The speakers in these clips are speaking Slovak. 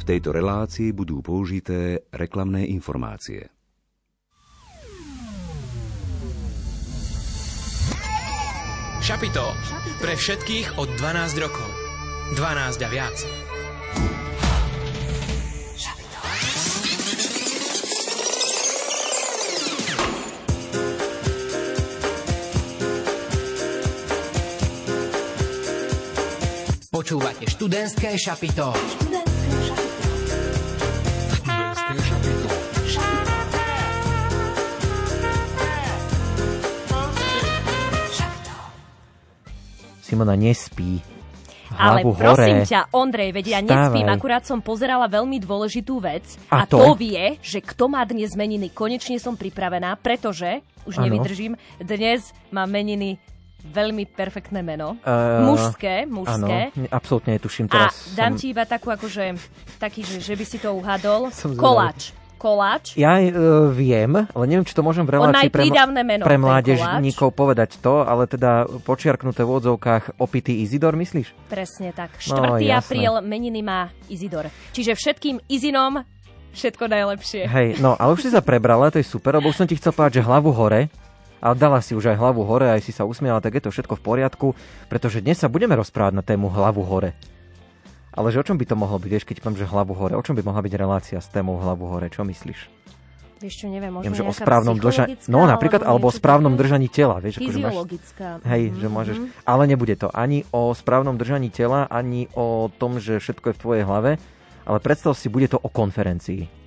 V tejto relácii budú použité reklamné informácie. Šapito. Pre všetkých od 12 rokov. 12 a viac. Počúvate študentské šapito. Simona nespí. Ale Hlavu prosím hore. ťa, Ondrej, veď ja nespím, akurát som pozerala veľmi dôležitú vec. A A, to? to? vie, že kto má dnes meniny. Konečne som pripravená, pretože, už Áno. nevydržím, dnes má meniny veľmi perfektné meno. Eh, mužské, mužské. Áno, absolútne netuším A teraz. dám som... ti iba takú, akože, taký, že, že by si to uhadol. Som. Koláč. Koláč. Ja e, viem, ale neviem, či to môžem v relácii pre, meno, pre mládežníkov povedať to, ale teda počiarknuté v odzovkách opitý Izidor, myslíš? Presne tak. No, 4. jasné. apríl meniny má Izidor. Čiže všetkým Izinom všetko najlepšie. Hej, no ale už si sa prebrala, to je super, lebo už som ti chcel povedať, že hlavu hore, ale dala si už aj hlavu hore, aj si sa usmiala, tak je to všetko v poriadku, pretože dnes sa budeme rozprávať na tému hlavu hore. Ale že o čom by to mohlo byť, vieš, keď poviem, že hlavu hore, o čom by mohla byť relácia s témou hlavu hore, čo myslíš? Vieš čo, neviem, možno Viem, že o správnom držaní, no napríklad, alebo o niečo správnom držaní tela, vieš, akože máš, hej, Mhm, že môžeš, mhm. ale nebude to ani o správnom držaní tela, ani o tom, že všetko je v tvojej hlave, ale predstav si, bude to o konferencii.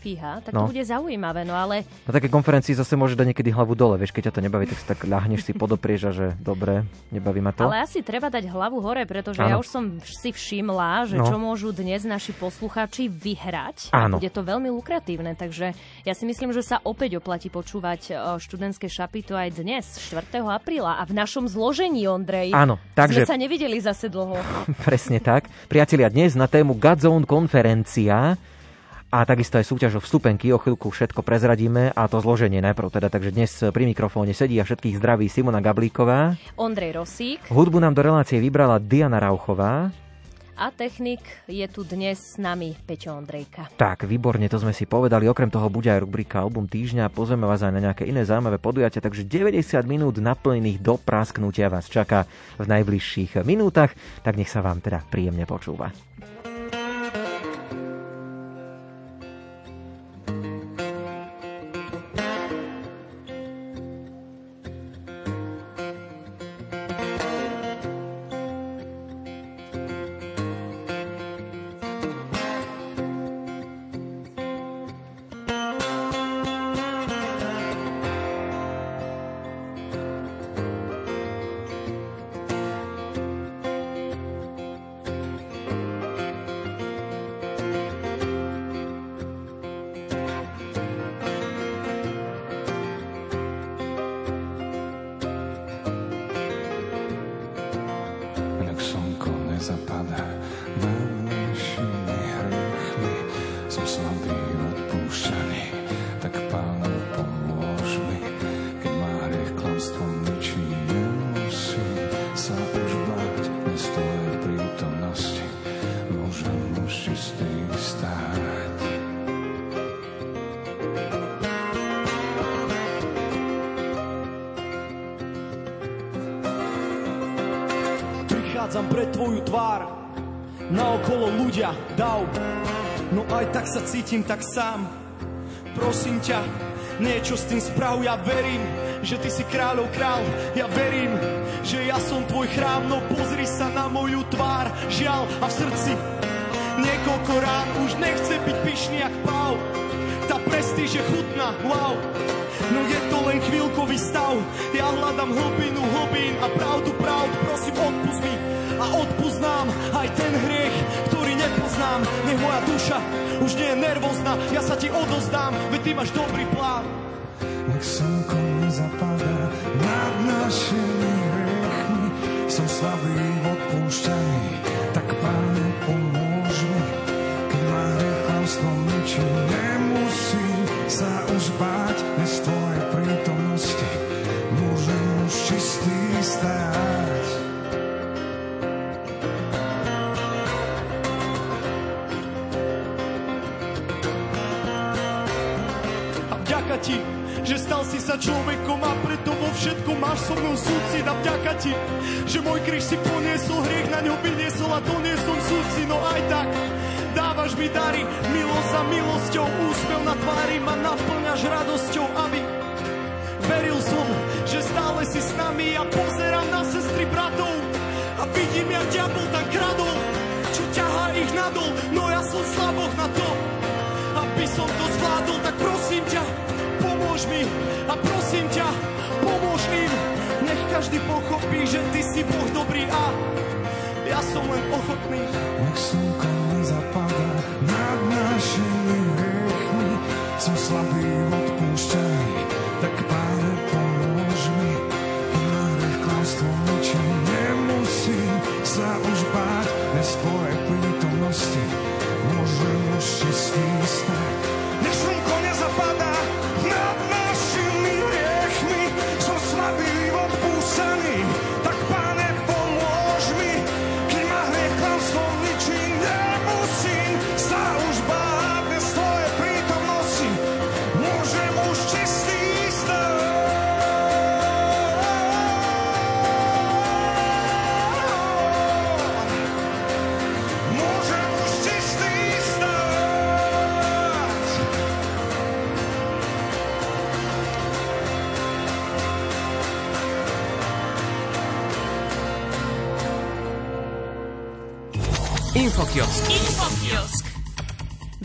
Fíha, tak No. to bude zaujímavé, no ale Na takej konferencii zase môže dať niekedy hlavu dole, vieš, keď ťa to nebaví, tak si tak ľahneš si podoprieš a že dobre, nebaví ma to. Ale asi treba dať hlavu hore, pretože ja Áno. už som si všimla, že No. čo môžu dnes naši poslucháči vyhrať. Áno. Bude to veľmi lukratívne, takže ja si myslím, že sa opäť oplatí počúvať o, študentské šapito aj dnes, 4. apríla. A v našom zložení, Ondrej, Áno, takže sme sa nevideli zase dlho. presne tak. Priatelia, dnes na tému Godzone konferencia a takisto aj súťaž o vstupenky, o chvíľku všetko prezradíme a to zloženie najprv teda. Takže dnes pri mikrofóne sedí a všetkých zdraví Simona Gablíková. Ondrej Rosík Hudbu nám do relácie vybrala Diana Rauchová. a technik je tu dnes s nami Peťo Ondrejka. Tak, výborne, to sme si povedali. Okrem toho bude aj rubrika Album týždňa. Pozveme vás aj na nejaké iné zaujímavé podujatia, takže 90 minút naplnených do prasknutia vás čaká v najbližších minútach. Tak nech sa vám teda príjemne počúva. Tvoju tvár Na okolo ľudia dav No aj tak sa cítim tak sám. Prosím ťa, niečo s tým sprav Ja verím, že ty si kráľov král. Ja verím, že ja som tvoj chrám No pozri sa na moju tvár. Žiaľ a v srdci Niekoľko rán už nechce byť pyšný jak pál. Tá prestíž je chutná, wow. No je to len chvíľkový stav. Ja hľadám hlbinu hlbín a pravdu pravd Prosím odpust mi a odpust nám Aj ten hriech, ktorý nepoznám. Nech moja duša už nie je nervózna Ja sa ti odozdám, veď ty máš dobrý plán ti, že môj kríž si poniesol, hriech na ňo vyniesol a doniesol súci, no aj tak dávaš mi dary, milosť za milosťou, úspev na tvári ma naplňaš radosťou, aby veril som, že stále si s nami. A pozerám na sestry bratov a vidím, jak diabol tam kradol, čo ťahá ich nadol, no ja som slaboch na to, aby som to zvládol, tak prosím ťa, pomôž mi a každý pochopí, že ty si Boh dobrý a ja som len ochotný. Nech slnko nezapadá nad našimi hriechmi, som slabý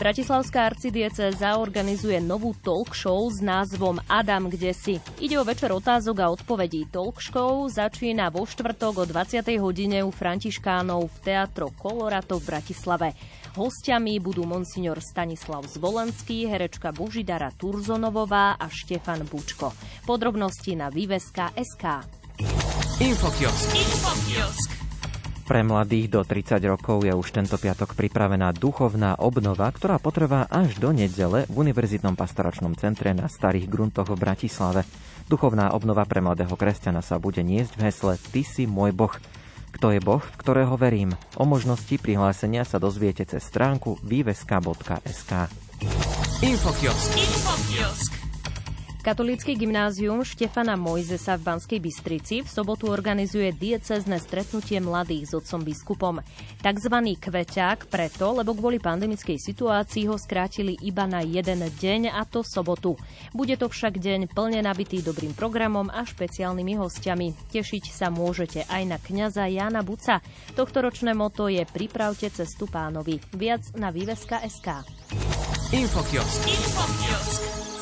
Bratislavská arcidiece zaorganizuje novú talk show s názvom Adam, kde si. Ide o večer otázok a odpovedí. Talk show začína vo štvrtok o 20. hodine u Františkánov v Teatro Kolorato v Bratislave. Hostiami budú monsignor Stanislav Zvolenský, herečka Božidara Turzonovová a Štefan Bučko. Podrobnosti na Viveska.sk. Infokiosk. Infokiosk. Pre mladých do 30 rokov je už tento piatok pripravená duchovná obnova, ktorá potrvá až do nedele v Univerzitnom pastoračnom centre na Starých gruntoch v Bratislave. Duchovná obnova pre mladého kresťana sa bude niesť v hesle Ty si môj Boh. Kto je Boh, v ktorého verím? O možnosti prihlásenia sa dozviete cez stránku viveska.sk. Infokiosk. Infokiosk. Katolícky gymnázium Štefana Mojzesa v Banskej Bystrici v sobotu organizuje diecezne stretnutie mladých s otcom biskupom. Takzvaný kveťák preto, lebo kvôli pandemickej situácii ho skrátili iba na jeden deň a to sobotu. Bude to však deň plne nabitý dobrým programom a špeciálnymi hostiami. Tešiť sa môžete aj na kňaza Jana Buca. Tohtoročné moto je Pripravte cestu pánovi. Viac na Viveska.sk. Infokiosk. Infokiosk.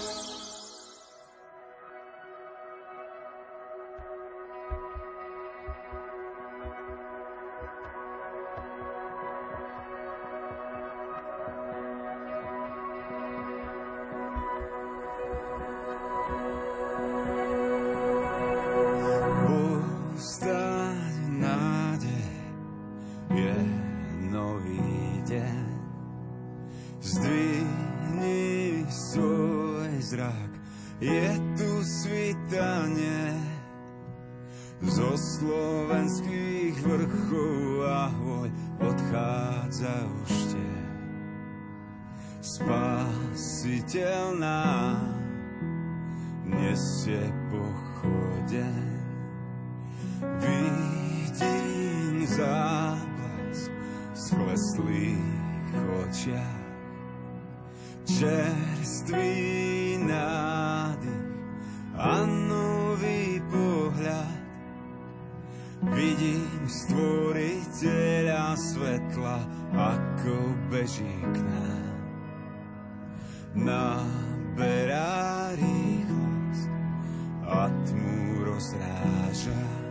Je tu svitanie. Zo slovenských vrchov a hôľ odchádza už tie. Spasiteľ nám nesie pochodeň. Vidím záblask v skleslých očiach, čerstvý beží k nám. Naberá rýchlosť a tmu rozráža.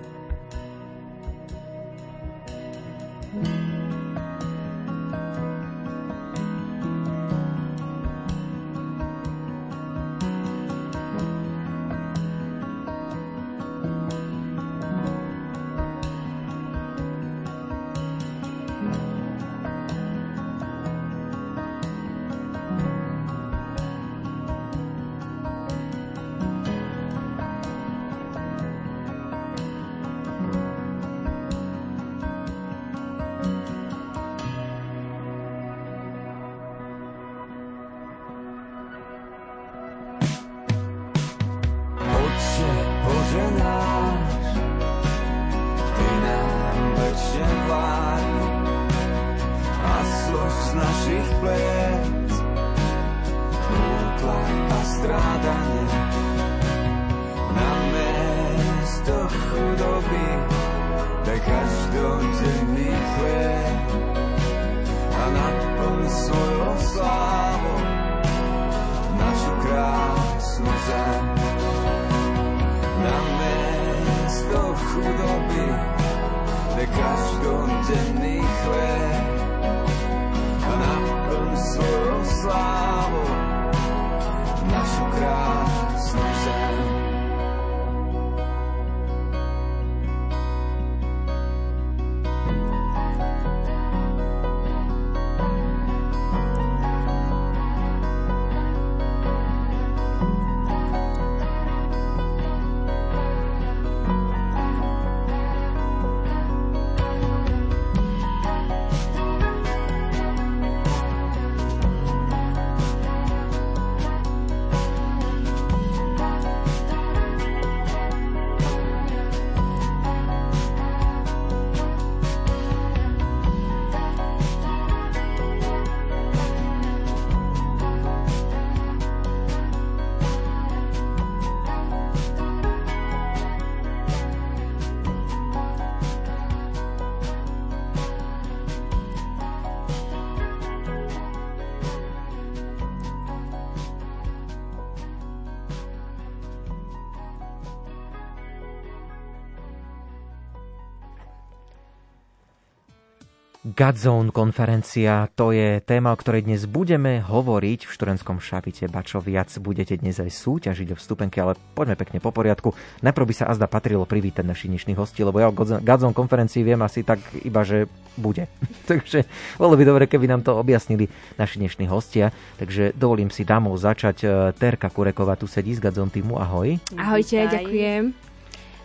Godzone konferencia, to je téma, o ktorej dnes budeme hovoriť v študentskom šapite. Bačo viac budete dnes aj súťažiť o vstupenky, ale poďme pekne po poriadku. Najprv by sa azda patrilo privítať našich dnešných hostí, lebo ja o Godzone konferencii viem asi tak iba, že bude. Takže bolo by dobre, keby nám to objasnili naši dnešní hostia. Takže dovolím si dámov začať. Terka Kureková tu sedí z Godzone týmu. Ahoj. Ahojte, ďakujem.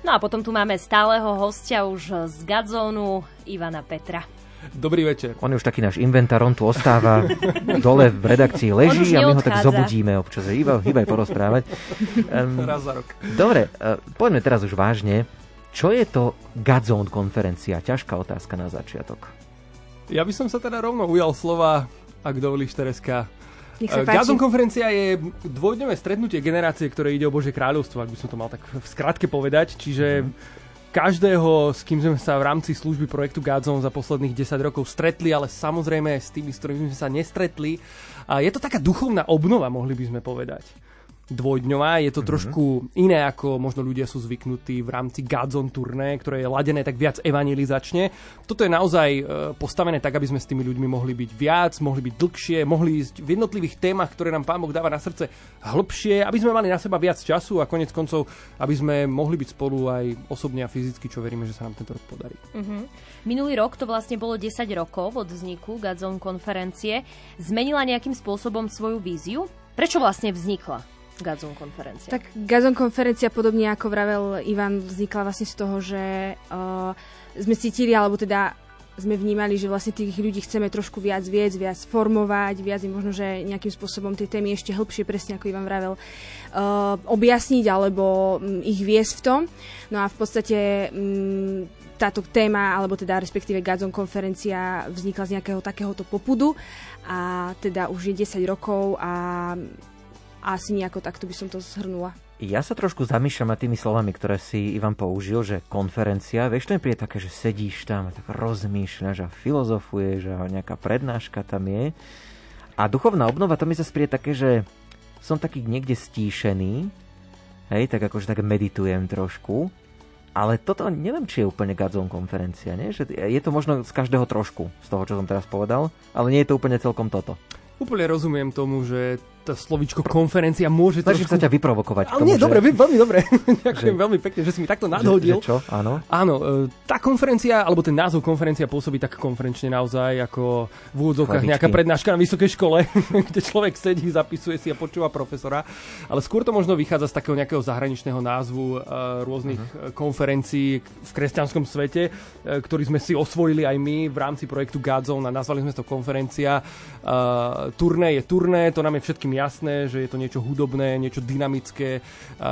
No a potom tu máme stáleho hostia už z Gadzónu, Ivana Petra. Dobrý večer. On je už taký náš inventár, on tu ostáva dole v redakcii, leží a my ho tak zobudíme občas. Iba, iba aj porozprávať. Um, Raz za rok. dobre, uh, poďme teraz už vážne. Čo je to Godzone konferencia? Ťažká otázka na začiatok. Ja by som sa teda rovno ujal slova, ak dovolíš, Tereska. Páči. Gazon konferencia je dvojdňové stretnutie generácie, ktoré ide o Bože kráľovstvo, ak by som to mal tak v skratke povedať. Čiže každého, s kým sme sa v rámci služby projektu Gazon za posledných 10 rokov stretli, ale samozrejme s tými, s ktorými sme sa nestretli. A je to taká duchovná obnova, mohli by sme povedať dvojdňová. Je to mm-hmm. trošku iné, ako možno ľudia sú zvyknutí v rámci Godzone turné, ktoré je ladené tak viac evangelizačne. Toto je naozaj e, postavené tak, aby sme s tými ľuďmi mohli byť viac, mohli byť dlhšie, mohli ísť v jednotlivých témach, ktoré nám Pán Boh dáva na srdce hĺbšie, aby sme mali na seba viac času a konec koncov, aby sme mohli byť spolu aj osobne a fyzicky, čo veríme, že sa nám tento rok podarí. Minulý rok to vlastne bolo 10 rokov od vzniku Gadzone konferencie. Zmenila nejakým spôsobom svoju víziu? Prečo vlastne vznikla Gadzone konferencia? Tak Gazon konferencia, podobne ako vravel Ivan, vznikla vlastne z toho, že uh, sme cítili, alebo teda sme vnímali, že vlastne tých ľudí chceme trošku viac viec, viac formovať, viac im možno, že nejakým spôsobom tie témy ešte hĺbšie, presne ako Ivan vravel, uh, objasniť alebo um, ich viesť v tom. No a v podstate um, táto téma, alebo teda respektíve Gazon konferencia vznikla z nejakého takéhoto popudu a teda už je 10 rokov a asi nejako takto by som to zhrnula. Ja sa trošku zamýšľam nad tými slovami, ktoré si Ivan použil, že konferencia, vieš, to mi príde také, že sedíš tam a tak rozmýšľaš a filozofuješ a nejaká prednáška tam je. A duchovná obnova, to mi zase príde také, že som taký niekde stíšený, hej, tak akože tak meditujem trošku, ale toto neviem, či je úplne Godzone konferencia, nie? Že je to možno z každého trošku, z toho, čo som teraz povedal, ale nie je to úplne celkom toto. Úplne rozumiem tomu, že tá slovičko konferencia môže Snažím trošku... sa ťa vyprovokovať. Ale tomu, nie, že- dobre, veľmi dobre. Ďakujem Že- veľmi pekne, že si mi takto že, nadhodil. že čo? Áno. Áno, e, tá konferencia, alebo ten názov konferencia pôsobí tak konferenčne naozaj, ako v úvodzovkách nejaká prednáška na vysokej škole, kde človek sedí, zapisuje si a počúva profesora. Ale skôr to možno vychádza z takého nejakého zahraničného názvu e, rôznych uh-huh. konferencií v kresťanskom svete, ktorý sme si osvojili aj my v rámci projektu Godzone a nazvali sme to konferencia. Turné je turné, to nám je všetkým jasné, že je to niečo hudobné, niečo dynamické,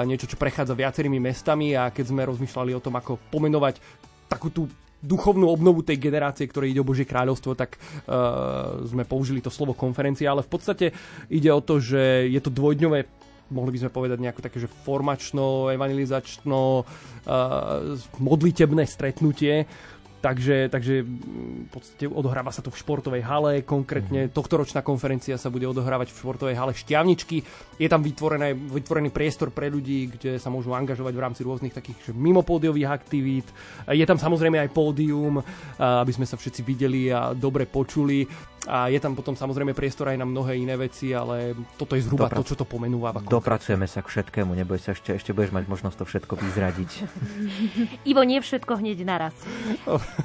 niečo, čo prechádza viacerými mestami. A keď sme rozmýšľali o tom, ako pomenovať takú tú duchovnú obnovu tej generácie, ktoré ide o Božie kráľovstvo, tak uh, sme použili to slovo konferencia, ale v podstate ide o to, že je to dvojdňové mohli by sme povedať nejako také, že formačno, evangelizačno, uh, modlitebné stretnutie, Takže, takže v podstate odohráva sa to v športovej hale, konkrétne mm. tohtoročná konferencia sa bude odohrávať v športovej hale Šťavničky. Je tam vytvorené, vytvorený priestor pre ľudí, kde sa môžu angažovať v rámci rôznych takých mimopódiových aktivít. Je tam samozrejme aj pódium, aby sme sa všetci videli a dobre počuli. A je tam potom samozrejme priestor aj na mnohé iné veci, ale toto je zhruba Doprac- to, čo to pomenúva. Dopracujeme sa k všetkému, neboj sa, ešte, ešte budeš mať možnosť to všetko vyzradiť. Ivo, nie všetko hneď naraz.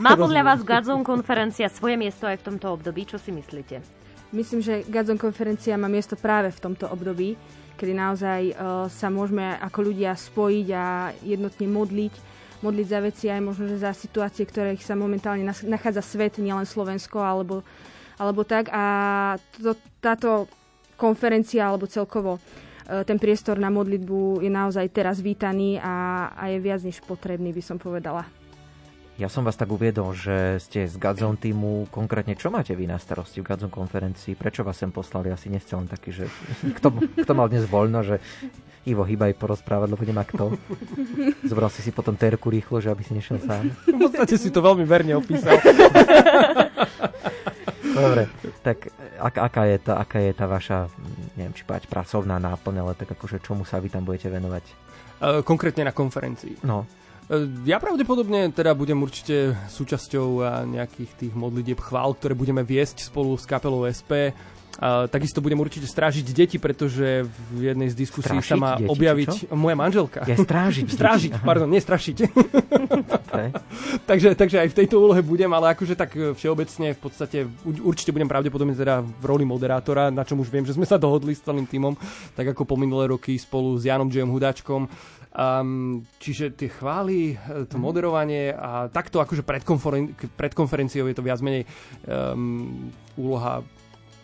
Má podľa vás Gadzon konferencia svoje miesto aj v tomto období? Čo si myslíte? Myslím, že Gadzon konferencia má miesto práve v tomto období, kedy naozaj uh, sa môžeme ako ľudia spojiť a jednotne modliť modliť za veci aj možno že za situácie, ktorých sa momentálne nachádza svet, nielen Slovensko alebo alebo tak. A to, táto konferencia alebo celkovo e, ten priestor na modlitbu je naozaj teraz vítaný a, a je viac než potrebný, by som povedala. Ja som vás tak uviedol, že ste z Gadzon týmu. Konkrétne, čo máte vy na starosti v Gadzon konferencii? Prečo vás sem poslali? Asi nie ste len taký, že kto, kto mal dnes voľno, že Ivo, hýbaj porozprávať, lebo nemá kto. Zobral si si potom terku rýchlo, že aby si nešiel sám. V podstate si to veľmi verne opísal. Dobre, tak ak, aká, je tá, aká je tá vaša, neviem, či povedať pracovná náplň, ale tak akože čomu sa vy tam budete venovať? Uh, konkrétne na konferencii. No. Uh, ja pravdepodobne teda budem určite súčasťou uh, nejakých tých modlitieb chvál, ktoré budeme viesť spolu s kapelou SP Uh, takisto budem určite strážiť deti, pretože v jednej z diskusí strážiť sa má deti, objaviť čo? moja manželka. Je strážiť. strážiť, deti. pardon, nestrašiť. okay. takže, takže aj v tejto úlohe budem, ale akože tak všeobecne v podstate určite budem pravdepodobne teda v roli moderátora, na čom už viem, že sme sa dohodli s celým týmom, tak ako po minulé roky spolu s Janom Jom Hudáčkom. Um, čiže tie chvály, to Mhm. moderovanie a takto akože pred, konferen- pred konferenciou je to viac menej um, úloha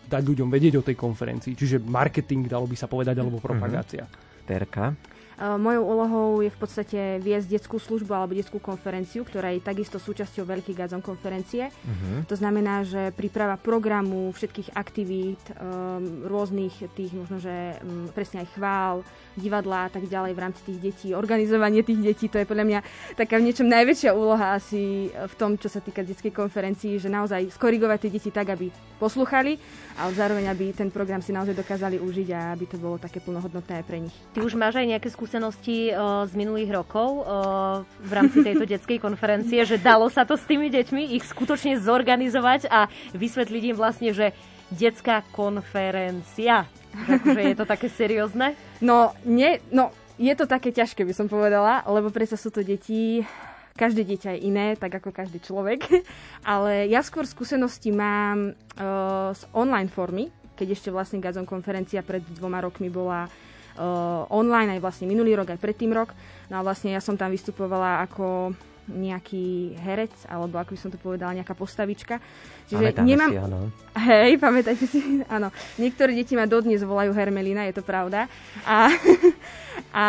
dať ľuďom vedieť o tej konferencii. Čiže marketing, dalo by sa povedať, alebo propagácia. Terka. Uh, Mojou úlohou je v podstate viesť detskú službu alebo detskú konferenciu, ktorá je takisto súčasťou Veľký Gazon konferencie. Mhm. To znamená, že príprava programu, všetkých aktivít, um, rôznych tých možno, že um, presne aj chvál, divadlá a tak ďalej v rámci tých detí, organizovanie tých detí, to je podľa mňa taká v niečom najväčšia úloha asi v tom, čo sa týka detskej konferencii, že naozaj skorigovať tie deti tak, aby posluchali, ale zároveň, aby ten program si naozaj dokázali užiť a aby to bolo také plnohodnotné aj pre nich. Ty už máš aj nejaké skúsenosti uh, z minulých rokov uh, v rámci tejto detskej konferencie, že dalo sa to s tými deťmi, ich skutočne zorganizovať a vysvetliť im vlastne, že detská konferencia. Že akože je to také seriózne? No, nie, no, je to také ťažké, by som povedala, lebo predsa sú to deti, každé dieťa je iné, tak ako každý človek. Ale ja skôr skúsenosti mám uh, z online formy, keď ešte vlastne Gazon konferencia pred dvoma rokmi bola online, aj vlastne minulý rok, aj predtým rok. No a vlastne ja som tam vystupovala ako nejaký herec, alebo ako by som to povedala, nejaká postavička. Čiže Pamätáme nemám... si, áno. Hej, pamätajte si, áno. Niektoré deti ma dodnes volajú Hermelina, je to pravda. A, a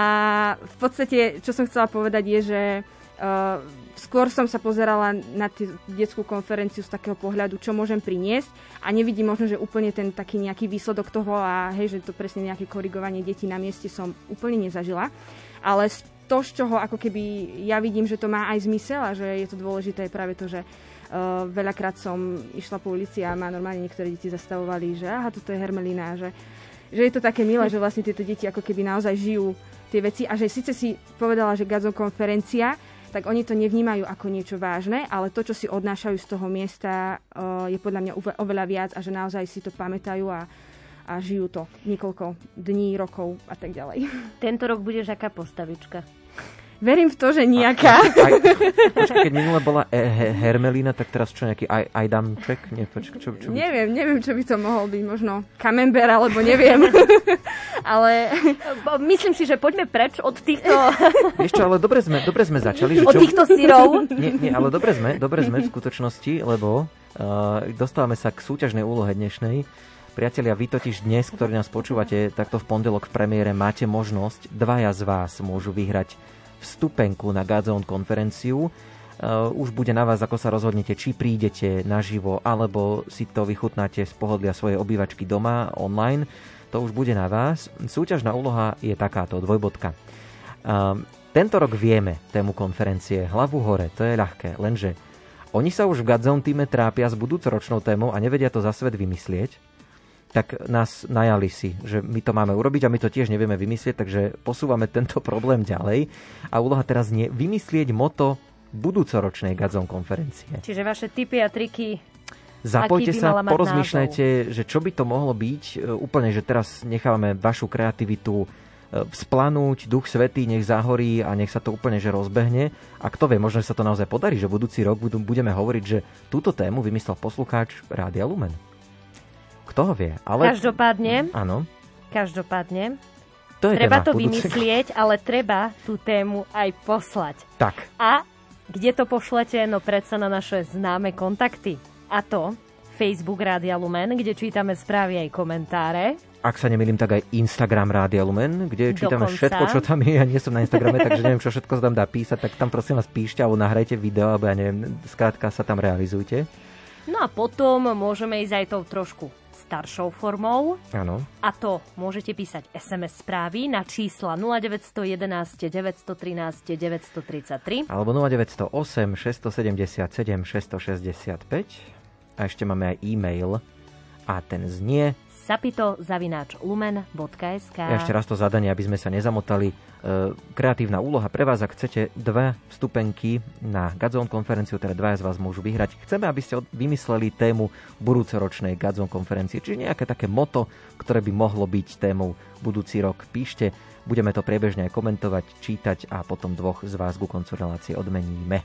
v podstate, čo som chcela povedať je, že uh, skôr som sa pozerala na tú detskú konferenciu z takého pohľadu, čo môžem priniesť a nevidím možno, že úplne ten taký nejaký výsledok toho a hej, že to presne nejaké korigovanie detí na mieste som úplne nezažila. Ale to, z čoho ako keby ja vidím, že to má aj zmysel a že je to dôležité je práve to, že uh, veľakrát som išla po ulici a ma normálne niektoré deti zastavovali, že aha, toto je Hermelina, že, že je to také milé, že vlastne tieto deti ako keby naozaj žijú tie veci a že síce si povedala, že Gazon konferencia, tak oni to nevnímajú ako niečo vážne, ale to, čo si odnášajú z toho miesta, uh, je podľa mňa oveľa viac a že naozaj si to pamätajú a, a žijú to niekoľko dní, rokov a tak ďalej. Tento rok budeš aká postavička? Verím v to, že nejaká. Aj, počkaj, keď minule bola e- he- Hermelína, tak teraz čo nejaký aj, Ajdamček? Nie, počkaj, čo, čo, Neviem, neviem, čo by to mohol byť. Možno Camembert, alebo neviem. ale... Myslím si, že poďme preč od týchto... Vieš čo, ale dobre sme, dobre sme začali. Že od čo? týchto syrov. Nie, nie, ale dobre sme, dobre sme v skutočnosti, lebo uh, dostávame sa k súťažnej úlohe dnešnej. Priatelia, vy totiž dnes, ktorí nás počúvate takto v pondelok v premiére, máte možnosť, dvaja z vás môžu vyhrať vstupenku na Godzone konferenciu už bude na vás, ako sa rozhodnete, či prídete naživo, alebo si to vychutnáte z pohodlia svojej obývačky doma, online. To už bude na vás. Súťažná úloha je takáto, dvojbodka. Tento rok vieme tému konferencie Hlavu hore, to je ľahké, lenže oni sa už v Gadzone týme trápia s budúcoročnou témou a nevedia to za svet vymyslieť, tak nás najali si, že my to máme urobiť a my to tiež nevieme vymyslieť, takže posúvame tento problém ďalej. A úloha teraz nie vymyslieť moto budúcoročnej Gadzone konferencie. Čiže vaše tipy a triky Zapojte sa, porozmýšľajte, že čo by to mohlo byť. E, úplne, že teraz nechávame vašu kreativitu splanúť, duch svetý nech zahorí a nech sa to úplne že rozbehne. A kto vie, možno sa to naozaj podarí, že budúci rok budeme hovoriť, že túto tému vymyslel poslucháč Rádia Lumen. Kto ho vie? Ale... Každopádne. Áno. Každopádne. To je treba to budúce... vymyslieť, ale treba tú tému aj poslať. Tak. A kde to pošlete? No predsa na naše známe kontakty. A to Facebook Rádia Lumen, kde čítame správy aj komentáre ak sa nemýlim, tak aj Instagram Rádia Lumen, kde čítame Dokonca. všetko, čo tam je. Ja nie som na Instagrame, takže neviem, čo všetko sa tam dá písať, tak tam prosím vás píšte alebo nahrajte video, alebo ja neviem, skrátka sa tam realizujte. No a potom môžeme ísť aj tou trošku staršou formou. Áno. A to môžete písať SMS správy na čísla 0911 913 933 alebo 0908 677 665 a ešte máme aj e-mail a ten znie sapito.lumen.sk Ja ešte raz to zadanie, aby sme sa nezamotali. E, kreatívna úloha pre vás, ak chcete dve vstupenky na Gadzone konferenciu, teda dvaja z vás môžu vyhrať. Chceme, aby ste vymysleli tému budúcoročnej Gadzone konferencie, čiže nejaké také moto, ktoré by mohlo byť témou budúci rok. Píšte, budeme to priebežne aj komentovať, čítať a potom dvoch z vás ku koncu relácie odmeníme.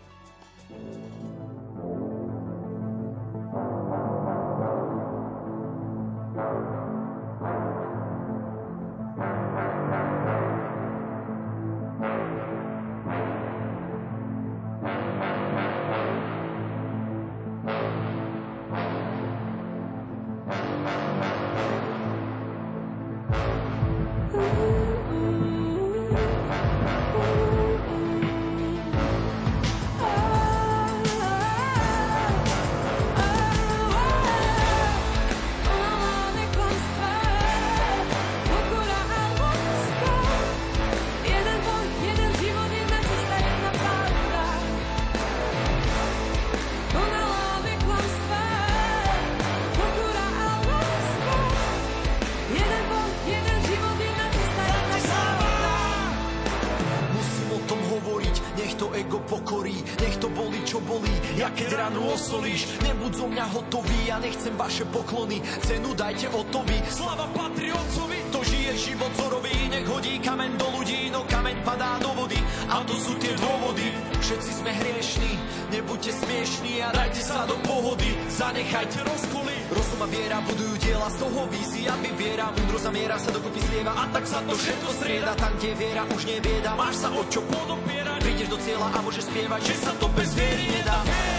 vaše poklony, cenu dajte otovi. Slava patrí otcovi, to žije život, co robí, nech hodí kamen do ľudí, no kameň padá do vody. A to sú tie dôvody, všetci sme hriešni, nebuďte smiešni a dajte sa do pohody, zanechajte rozkoly. Rozum a viera budujú diela, z toho vízia vyviera, múdro zamiera sa dokopy slieva a tak sa to všetko strieda, tam kde viera už nevieda, máš sa o čo podopierať, prídeš do cieľa a môžeš spievať, že sa to bez viery nedá. Hey!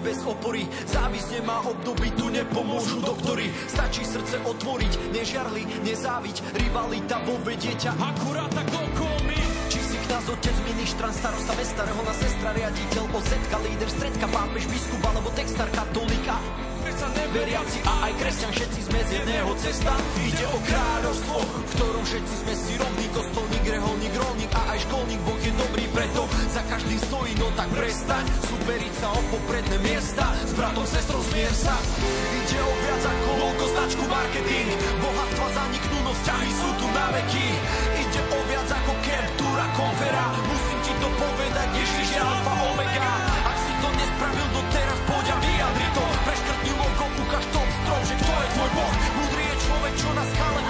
bez opory. Závisť nemá období, tu nepomôžu doktory. Stačí srdce otvoriť, nežiarli, nezáviť. Rivalita vo vedieťa akurát tak okolmi Či si nás otec, ministran, starosta starého na sestra, riaditeľ, ozetka, líder, stredka, pápež, biskup alebo textár, katolíka. Veriaci a aj kresťan, všetci sme z jedného cesta. Ide o kráľovstvo, v ktorom všetci sme si rovní, kostolník, reholník, rolník a aj školník, Boh je dobrý, preto za každým stojí, no tak prestaň. Superiť sa o popredné miesta, s bratom, sestrou zmier sa. Ide o viac ako logo, značku, marketing. Bohatstva zaniknú, no vzťahy sú tu na veky. Ide o viac ako kemp, túra, konfera. Musím ti to povedať, Ježiš je alfa, omega. Ak si to nespravil no doteraz, poď a vyjadri to. Preškrtni logo, ukáž tom strom, že kto je tvoj boh. Múdry je človek, čo na skale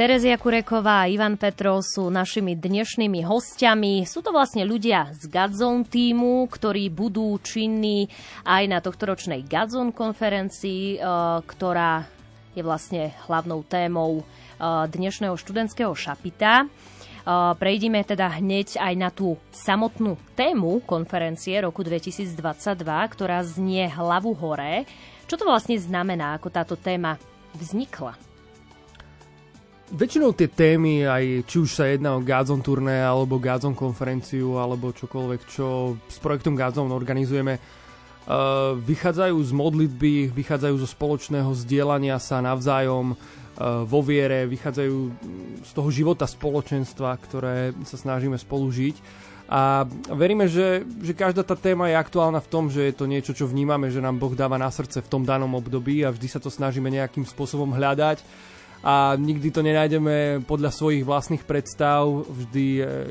Terezia Kureková a Ivan Petrov sú našimi dnešnými hostiami. Sú to vlastne ľudia z Gadzone týmu, ktorí budú činní aj na tohtoročnej Gadzone konferencii, eh, ktorá je vlastne hlavnou témou eh, dnešného študentského šapita. Eh, prejdime teda hneď aj na tú samotnú tému konferencie roku 2022, ktorá znie hlavu hore. Čo to vlastne znamená, ako táto téma vznikla? Väčšinou tie témy, aj či už sa jedná o Gazon turné, alebo Gazon konferenciu, alebo čokoľvek, čo s projektom Gazon organizujeme, uh, vychádzajú z modlitby, vychádzajú zo spoločného zdieľania sa navzájom uh, vo viere, vychádzajú z toho života spoločenstva, ktoré sa snažíme spolu žiť. A veríme, že, že každá tá téma je aktuálna v tom, že je to niečo, čo vnímame, že nám Boh dáva na srdce v tom danom období a vždy sa to snažíme nejakým spôsobom hľadať a nikdy to nenájdeme podľa svojich vlastných predstav, vždy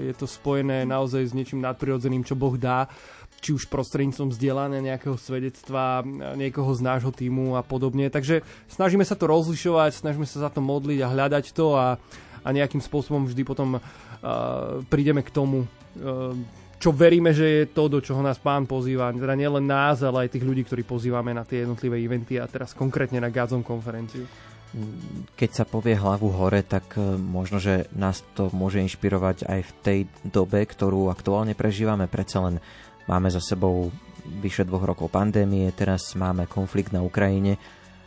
je to spojené naozaj s niečím nadprirodzeným, čo Boh dá či už prostredníctvom vzdelania nejakého svedectva, niekoho z nášho týmu a podobne. Takže snažíme sa to rozlišovať, snažíme sa za to modliť a hľadať to a, a nejakým spôsobom vždy potom uh, prídeme k tomu, uh, čo veríme, že je to, do čoho nás pán pozýva. Teda nielen nás, ale aj tých ľudí, ktorí pozývame na tie jednotlivé eventy a teraz konkrétne na Gazon konferenciu keď sa povie hlavu hore, tak e, možno, že nás to môže inšpirovať aj v tej dobe, ktorú aktuálne prežívame. Predsa len máme za sebou vyše dvoch rokov pandémie, teraz máme konflikt na Ukrajine,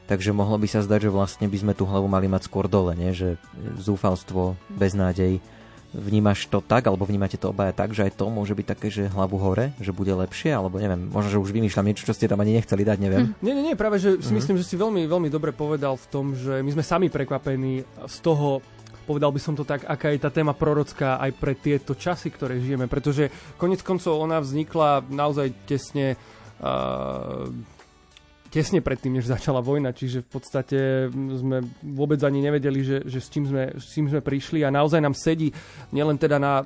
takže mohlo by sa zdať, že vlastne by sme tú hlavu mali mať skôr dole, nie? že zúfalstvo, beznádej Vnímaš to tak, alebo vnímate to obaja tak, že aj to môže byť také, že hlavu hore, že bude lepšie, alebo neviem, možno, že už vymýšľam niečo, čo ste tam ani nechceli dať, neviem. Hm. Nie, nie, nie, práve, že si mm-hmm. myslím, že si veľmi, veľmi dobre povedal v tom, že my sme sami prekvapení z toho, povedal by som to tak, aká je tá téma prorocká aj pre tieto časy, ktoré žijeme, pretože konec koncov ona vznikla naozaj tesne uh, tesne predtým, než začala vojna, čiže v podstate sme vôbec ani nevedeli, že, že s, čím sme, s čím sme prišli a naozaj nám sedí nielen teda na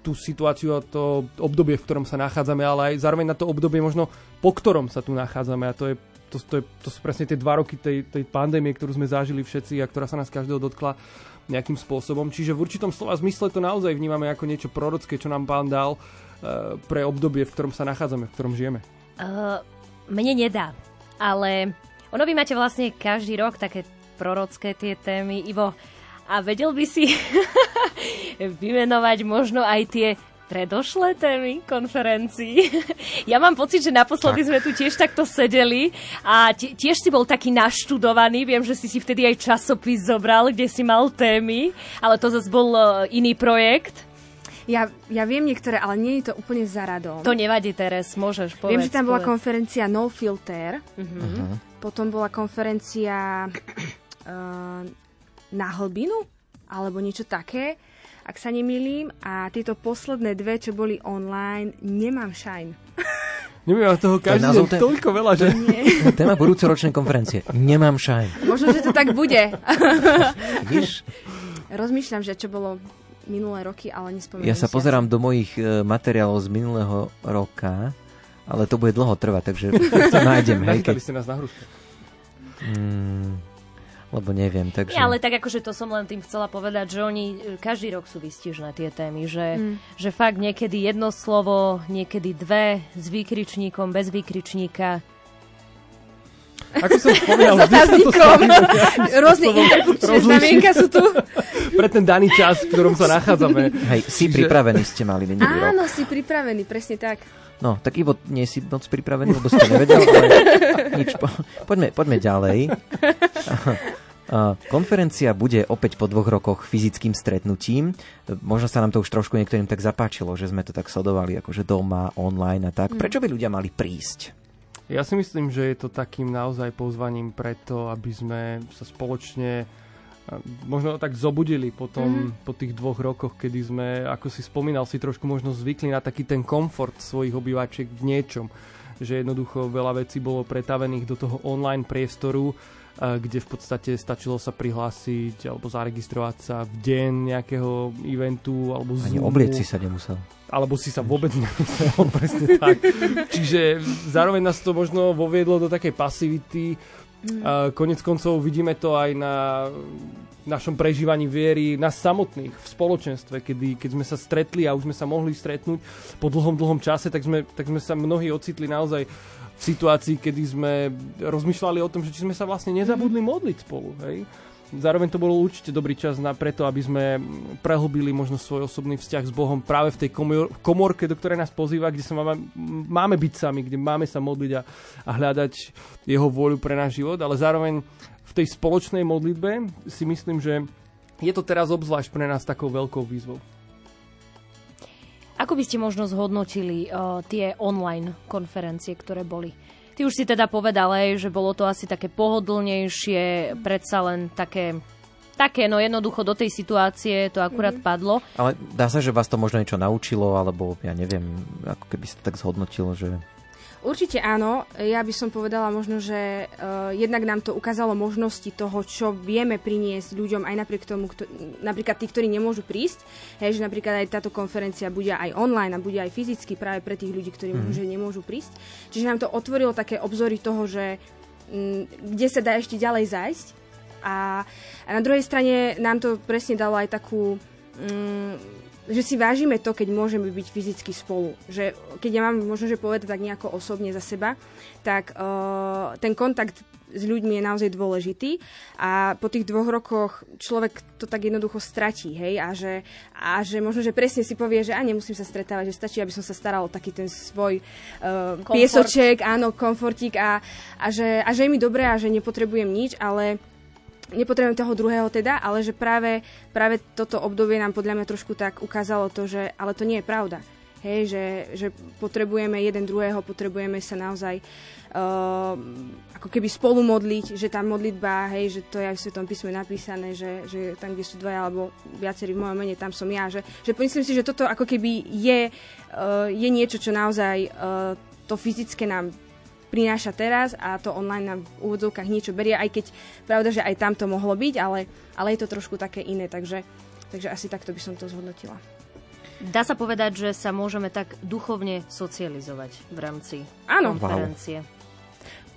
tú situáciu a to obdobie, v ktorom sa nachádzame, ale aj zároveň na to obdobie možno po ktorom sa tu nachádzame a to je to, to, je, to sú presne tie dva roky tej, tej pandémie, ktorú sme zažili všetci a ktorá sa nás každého dotkla nejakým spôsobom. Čiže v určitom slova zmysle to naozaj vnímame ako niečo prorocké, čo nám pán dal uh, pre obdobie, v ktorom sa nachádzame, v ktorom žijeme. Uh, mne nedá ale ono vy máte vlastne každý rok také prorocké tie témy. Ivo, a vedel by si vymenovať možno aj tie predošlé témy konferencií. ja mám pocit, že naposledy tak. sme tu tiež takto sedeli a tiež si bol taký naštudovaný. Viem, že si si vtedy aj časopis zobral, kde si mal témy, ale to zase bol e, iný projekt. Ja, ja viem niektoré, ale nie je to úplne za radom. To nevadí, Teres, môžeš povedať. Viem, že tam bola povedz. konferencia No Filter, uh-huh. Uh-huh. potom bola konferencia uh, na hlbinu, alebo niečo také, ak sa nemýlim. A tieto posledné dve, čo boli online, nemám shine. Nemám toho každý deň ten... toľko veľa, že... Nie. Téma budúcoročnej konferencie. Nemám shine. Možno, že to tak bude. Víš? Rozmýšľam, že čo bolo minulé roky, ale nespomeniem Ja sa si pozerám asi. do mojich e, materiálov z minulého roka, ale to bude dlho trvať, takže to nájdem. hej, keď... ste nás na mm, lebo neviem, takže... Ja, ale tak akože to som len tým chcela povedať, že oni e, každý rok sú vystižné tie témy, že, mm. že fakt niekedy jedno slovo, niekedy dve, s výkričníkom, bez výkričníka, ako som spomínal, s otáznikom. Rôzne interpunkčné znamienka sú tu. Pre ten daný čas, v ktorom sa nachádzame. Hej, si Čiže... pripravený ste mali minulý rok. Áno, si pripravený, presne tak. No, tak Ivo, nie si moc pripravený, lebo si to nevedel, ale nič, po, poďme, poďme ďalej. Konferencia bude opäť po dvoch rokoch fyzickým stretnutím. Možno sa nám to už trošku niektorým tak zapáčilo, že sme to tak sledovali akože doma, online a tak. Mm. Prečo by ľudia mali prísť? Ja si myslím, že je to takým naozaj pozvaním preto, aby sme sa spoločne možno tak zobudili po, tom, mm. po tých dvoch rokoch, kedy sme, ako si spomínal, si trošku možno zvykli na taký ten komfort svojich obývačiek v niečom. Že jednoducho veľa vecí bolo pretavených do toho online priestoru kde v podstate stačilo sa prihlásiť alebo zaregistrovať sa v deň nejakého eventu alebo Ani Zoomu. oblieť si sa nemusel. Alebo si sa vôbec nemusel, presne tak. Čiže zároveň nás to možno voviedlo do takej pasivity, Mm. Konec koncov vidíme to aj na našom prežívaní viery, nás samotných v spoločenstve, kedy, keď sme sa stretli a už sme sa mohli stretnúť po dlhom, dlhom čase, tak sme, tak sme sa mnohí ocitli naozaj v situácii, kedy sme rozmýšľali o tom, že či sme sa vlastne nezabudli modliť spolu. Hej? Zároveň to bol určite dobrý čas na preto, aby sme prehlbili možno svoj osobný vzťah s Bohom práve v tej komorke, do ktorej nás pozýva, kde sa máme, máme byť sami, kde máme sa modliť a, a hľadať jeho vôľu pre náš život, ale zároveň v tej spoločnej modlitbe si myslím, že je to teraz obzvlášť pre nás takou veľkou výzvou. Ako by ste možno zhodnotili uh, tie online konferencie, ktoré boli? Ty už si teda povedal, že bolo to asi také pohodlnejšie, predsa len také také, no jednoducho do tej situácie to akurát mm-hmm. padlo. Ale dá sa, že vás to možno niečo naučilo, alebo ja neviem, ako keby si to tak zhodnotil, že Určite áno. Ja by som povedala možno, že uh, jednak nám to ukázalo možnosti toho, čo vieme priniesť ľuďom aj napriek tomu, kto, napríklad tí, ktorí nemôžu prísť. Hej, že napríklad aj táto konferencia bude aj online a bude aj fyzicky práve pre tých ľudí, ktorí mm. možno, nemôžu prísť. Čiže nám to otvorilo také obzory toho, že m, kde sa dá ešte ďalej zájsť. A, a na druhej strane nám to presne dalo aj takú... M, že si vážime to, keď môžeme byť fyzicky spolu. Že keď ja mám možno, že povedať tak nejako osobne za seba, tak uh, ten kontakt s ľuďmi je naozaj dôležitý a po tých dvoch rokoch človek to tak jednoducho stratí, hej, a že, a že možno, že presne si povie, že a nemusím sa stretávať, že stačí, aby som sa staral o taký ten svoj uh, piesoček, áno, komfortík a, a, že, a že je mi dobré a že nepotrebujem nič, ale nepotrebujem toho druhého teda, ale že práve, práve toto obdobie nám podľa mňa trošku tak ukázalo to, že ale to nie je pravda. Hej, že, že potrebujeme jeden druhého, potrebujeme sa naozaj uh, ako keby spolu modliť, že tá modlitba, hej, že to je aj v Svetom písme napísané, že, že tam, kde sú dvaja alebo viacerí v mojom mene, tam som ja. Že, že myslím si, že toto ako keby je, uh, je niečo, čo naozaj uh, to fyzické nám prináša teraz a to online nám v úvodzovkách niečo berie, aj keď pravda, že aj tam to mohlo byť, ale, ale je to trošku také iné, takže, takže asi takto by som to zhodnotila. Dá sa povedať, že sa môžeme tak duchovne socializovať v rámci Áno. konferencie. Wow.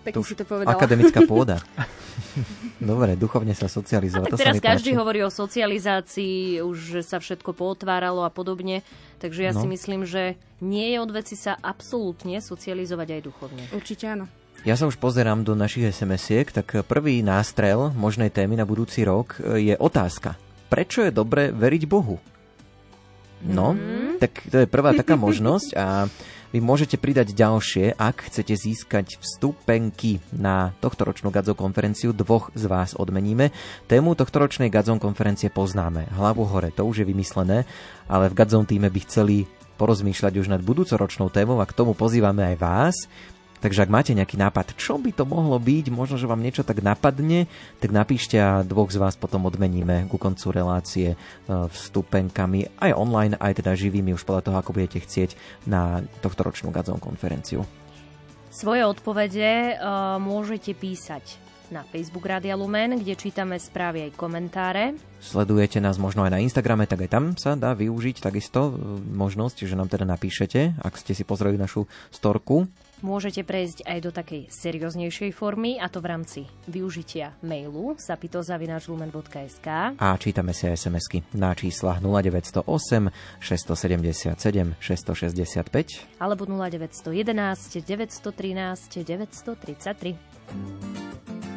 Pekne si to povedala. Akademická pôda. Dobre, duchovne sa socializovať. A tak to teraz každý páči. hovorí o socializácii, už sa všetko pootváralo a podobne, takže ja no. si myslím, že nie je od veci sa absolútne socializovať aj duchovne. Určite áno. Ja sa už pozerám do našich SMS-iek, tak prvý nástrel možnej témy na budúci rok je otázka. Prečo je dobre veriť Bohu? No, mm. tak to je prvá taká možnosť a vy môžete pridať ďalšie, ak chcete získať vstupenky na tohtoročnú Gadzov konferenciu. Dvoch z vás odmeníme. Tému tohtoročnej Gadzov konferencie poznáme. Hlavu hore, to už je vymyslené, ale v Gadzov týme by chceli porozmýšľať už nad budúcoročnou témou a k tomu pozývame aj vás. Takže ak máte nejaký nápad, čo by to mohlo byť, možno, že vám niečo tak napadne, tak napíšte a dvoch z vás potom odmeníme ku koncu relácie e, vstupenkami aj online, aj teda živými, už podľa toho, ako budete chcieť na tohto ročnú Gazon konferenciu. Svoje odpovede uh, môžete písať na Facebook Rádia Lumen, kde čítame správy aj komentáre. Sledujete nás možno aj na Instagrame, tak aj tam sa dá využiť takisto e, možnosť, že nám teda napíšete, ak ste si pozreli našu storku Môžete prejsť aj do takej serióznejšej formy, a to v rámci využitia mailu sapitozavináčlumen.sk A čítame si SMS-ky na čísla 0908 677 665 alebo 0911 913 933.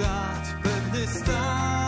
stáť pevne stáť.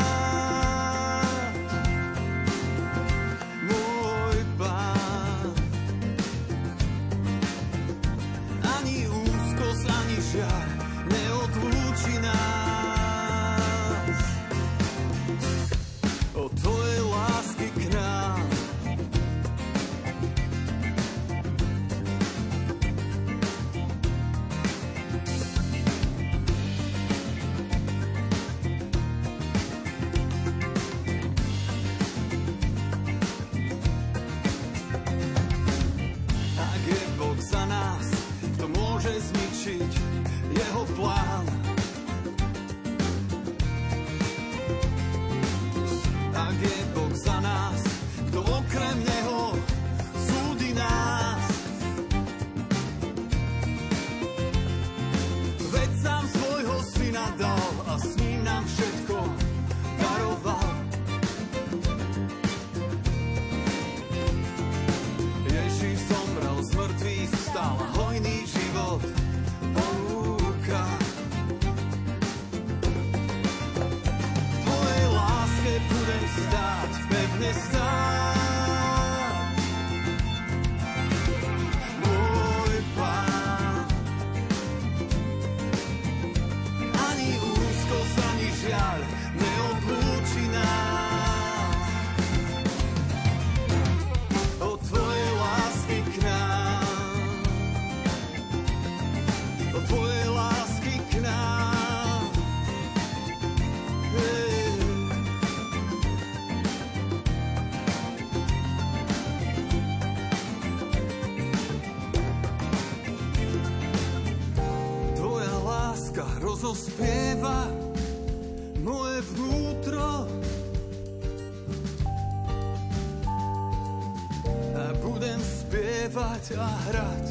Spievať a hrať